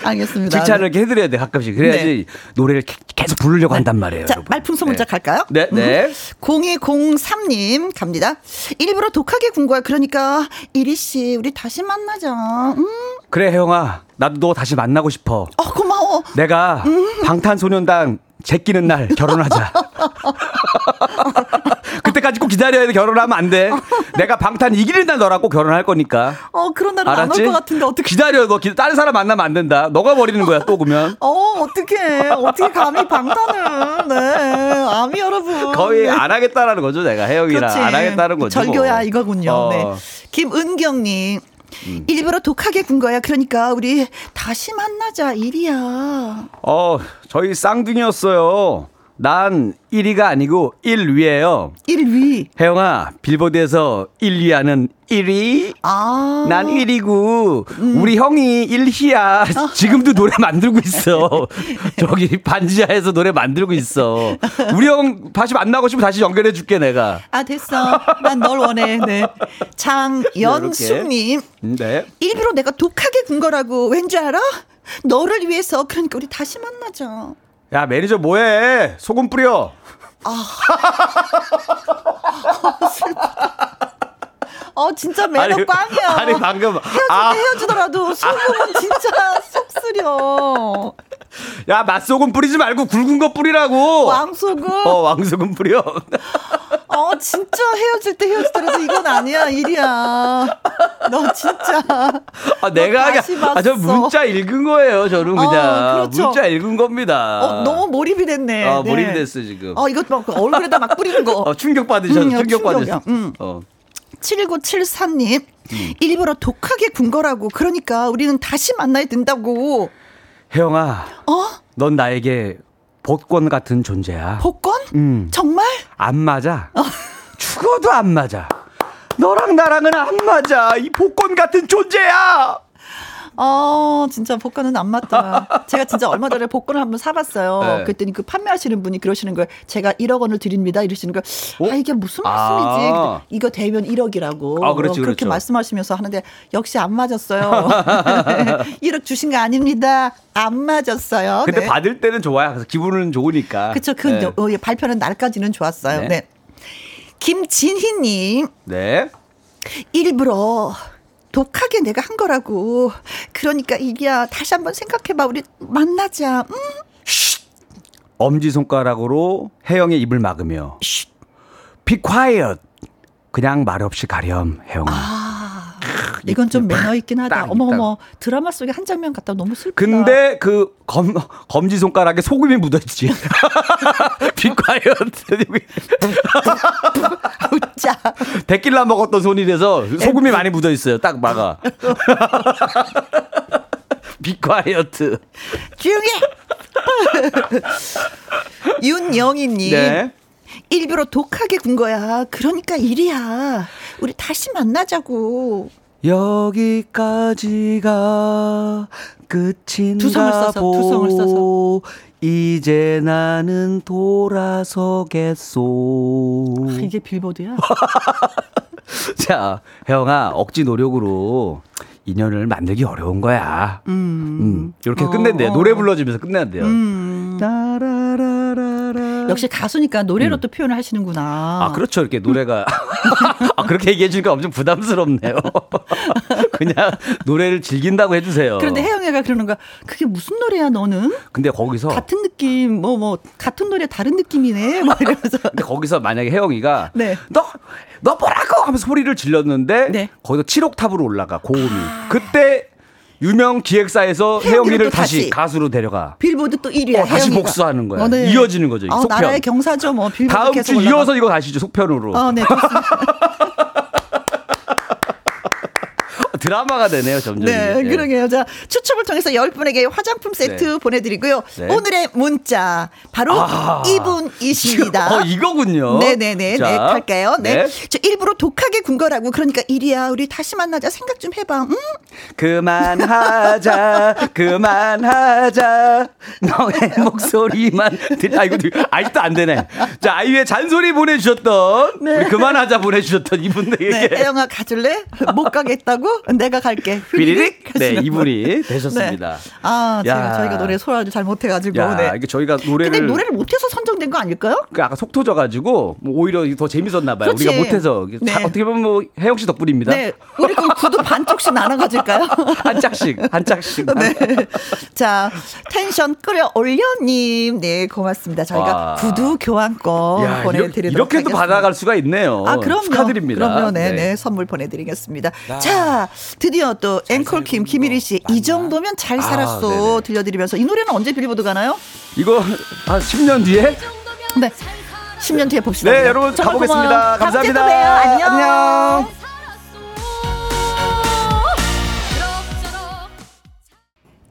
알겠습니다. 칭찬을 이렇게 해드려야 돼 가끔씩 그래야지 네. 노래를 계속 부르려고 네. 한단 말이에요. 자 여러분. 말풍선 문자 네. 갈까요? 네, 네. 음. 0203님 갑니다. 일부러 독하게 군 거야. 그러니까 이리 씨 우리 다시 만나자. 음. 그래 혜영아 나도 너 다시 만나고 싶어. 어 고마워. 내가 음. 방탄소년단 제끼는 날 결혼하자. [laughs] 그때까지 꼭 기다려야 돼. 결혼하면 안 돼. 내가 방탄 이기는 날 너랑 꼭 결혼할 거니까. 어, 그런 날은 안올 것 같은데 어떻게 기다려. 너 기, 다른 사람 만나면 안 된다. 너가 버리는 거야, 또 그러면. 어, 어떻게 어떻게 감히 방탄을. 네. 아미 여러분. 거의 네. 안 하겠다라는 거죠, 내가. 혜영이랑 안 하겠다는 거죠. 절교야 뭐. 이거군요. 어. 네. 김은경 님. 음. 일부러 독하게 군 거야. 그러니까 우리 다시 만나자 일이야. 어, 저희 쌍둥이였어요. 난 1위가 아니고 1위예요. 1위. 혜영아, 빌보드에서 1위 하는 1위? 아. 난 1위고 음. 우리 형이 1위야. 아. [laughs] 지금도 노래 만들고 있어. [laughs] 저기 반지하에서 노래 만들고 있어. 우리 형 다시 만나고 싶으면 다시 연결해 줄게 내가. 아, 됐어. 난 널 원해. 네. 장연숙 님. 네. 일부러 내가 독하게 군 거라고 왠지 알아? 너를 위해서 그러니까 우리 다시 만나자. 야 매니저 뭐해? 소금 뿌려. 아. 어 진짜 매력 아니, 꽝이야. 아니 방금 헤어질 아. 때 헤어지더라도 소금은 진짜 속 쓰려. 야 맛소금 뿌리지 말고 굵은 거 뿌리라고. 왕소금. 어 왕소금 뿌려. 어 진짜 헤어질 때 헤어지더라도 이건 아니야 일이야. 너 진짜. 아 내가 아저 문자 읽은 거예요 저는 그냥 어, 그렇죠. 문자 읽은 겁니다. 어 너무 몰입이 됐네. 어 몰입이 네. 됐어 지금. 어 이것 막 얼굴에다 막 뿌리는 거. 어 충격 받으셨어 음, 충격 받으셨어. 음. 어. 7974님, 음. 일부러 독하게 군 거라고. 그러니까 우리는 다시 만나야 된다고. 혜영아. 어? 넌 나에게 복권 같은 존재야. 복권? 음. 정말? 안 맞아. 어. 죽어도 안 맞아. 너랑 나랑은 안 맞아. 이 복권 같은 존재야. 어, 진짜 복권은 안 맞다. 제가 진짜 얼마 전에 복권을 한번 사봤어요. 네. 그랬더니 그 판매하시는 분이 그러시는 거예요. 제가 1억 원을 드립니다. 이러시는 거예요. 어? 아, 이게 무슨 말씀이지? 아. 이거 되면 1억이라고. 아, 그렇지, 그렇게 그렇죠. 말씀하시면서 하는데 역시 안 맞았어요. [laughs] [laughs] 1억 주신 거 아닙니다. 안 맞았어요. 근데 네. 받을 때는 좋아요. 그래서 기분은 좋으니까. 그렇죠. 그 네. 어, 예, 발표는 날까지는 좋았어요. 네. 네. 김진희님. 네. 일부러 독하게 내가 한 거라고. 그러니까 이기야 다시 한번 생각해봐. 우리 만나자. 음? 엄지 손가락으로 혜영의 입을 막으며 쉿. Be quiet. 그냥 말 없이 가렴 혜영아. 아, 이건 좀 매너 있긴 하다. 어머 어머 드라마 속에 한 장면 같다 너무 슬프다. 근데 그 검, 검지 손가락에 소금이 묻어있지. [laughs] Quiet. 웃자. [laughs] 데킬라 먹었던 손이 돼서 소금이 많이 묻어 있어요. 딱 막아. [laughs] 비콰이어트. 조용히. 윤영희님. 네. 일부러 독하게 군 거야. 그러니까 일이야. 우리 다시 만나자고. 여기까지가 끝인가 두 성을 써서, 두 성을 써서. 이제 나는 돌아서겠소. 아, 이게 빌보드야? [laughs] 자, 혜영아, 억지 노력으로 인연을 만들기 어려운 거야. 음. 음. 이렇게 어, 끝낸대요. 어. 노래 불러주면서 끝낸대요. 음. 역시 가수니까 노래로 음. 또 표현을 하시는구나. 아, 그렇죠. 이렇게 노래가. [laughs] 아, 그렇게 얘기해 주니까 엄청 부담스럽네요. [laughs] 그냥 [laughs] 노래를 즐긴다고 해주세요. 그런데 혜영이가 그러는 거야. 그게 무슨 노래야, 너는? 근데 거기서. 같은 느낌, 뭐, 뭐, 같은 노래 다른 느낌이네. 막 [laughs] 이러면서. 근데 거기서 만약에 혜영이가. 네. 너, 너 뭐라고 하면서 소리를 질렀는데. 네. 거기서 7옥탑으로 올라가, 고음이. 아. 그때 유명 기획사에서 혜영이를 다시, 다시, 가수로 데려가. 빌보드 또 1위야. 어, 다시 복수하는 거야. 어, 네. 이어지는 거죠. 아, 속편. 나라의 경사죠. 뭐 빌보드 다음 주 올라가. 이어서 이거 가시죠. 속편으로. 어, 네. [laughs] 드라마가 되네요, 점점. 네, 이게. 그러게요. 자, 추첨을 통해서 10분에게 화장품 세트 네. 보내드리고요. 네. 오늘의 문자, 바로 아, 이분이십니다. [laughs] 어, 이거군요. 네네네. 자, 네, 갈까요? 네. 네. 저 일부러 독하게 군 거라고. 그러니까 일이야. 우리 다시 만나자. 생각 좀 해봐. 음? 그만하자. [laughs] 그만하자. 너의 목소리만 들, 아이고, 아직도 안 되네. 자, 아이유의 잔소리 보내주셨던. 네. 그만하자 보내주셨던 이분들에게. 네, 혜영아 가줄래? 못 가겠다고? 내가 갈게. 휘리릭. 네, 이분이 되셨습니다. 네. 아, 제가 저희가 노래 소화를 잘 못해가지고. 야, 네. 이게 저희가 노래를. 근데 노래를 못해서 선정된 거 아닐까요? 그 아까 속 터져가지고 뭐 오히려 더 재밌었나 봐요. 그렇지. 우리가 못해서 네. 어떻게 보면 뭐 혜영 씨 덕분입니다. 네, 우리 그 구두 반쪽씩 나눠 가질까요? [laughs] 한 짝씩, 한 짝씩. 네. 자, 텐션 끌어 올려님, 네 고맙습니다. 저희가 와. 구두 교환권 보내드리도록 이렇게도 받아갈 수가 있네요. 아, 그럼요. 축하드립니다. 그럼요, 네, 네, 네 선물 보내드리겠습니다. 아. 자, 드디어 또 앵콜 킴 김일희 씨, 이 정도면 잘 아, 살았어 아, 들려드리면서 이 노래는 언제 빌보드 가나요? 이거 한 10년 뒤에? 네. 10년 뒤에 봅시다. 네, 여러분 가보겠습니다. 감사합니다. 안녕. 안녕.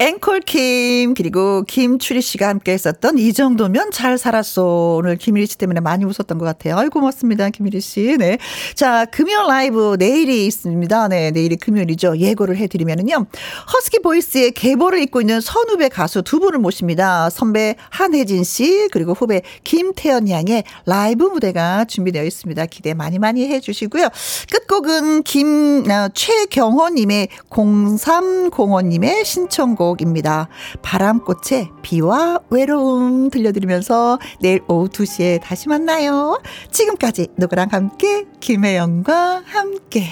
앵콜 킴 그리고 김추리 씨가 함께 했었던 이 정도면 잘 살았어. 오늘 김일희 씨 때문에 많이 웃었던 것 같아요. 아이 고맙습니다. 김일희 씨. 네. 자, 금요 라이브 내일이 있습니다. 네, 내일이 금요일이죠. 예고를 해 드리면은요. husky voice의 계보를 잇고 있는 선후배 가수 두 분을 모십니다. 선배 한혜진 씨 그리고 후배 김태연 양의 라이브 무대가 준비되어 있습니다. 기대 많이 많이 해 주시고요. 끝곡은 김 아, 최경호 님의 0305 님의 신청곡 곡입니다. 바람꽃의 비와 외로움 들려드리면서 내일 오후 2시에 다시 만나요. 지금까지 누구랑 함께 김혜영과 함께.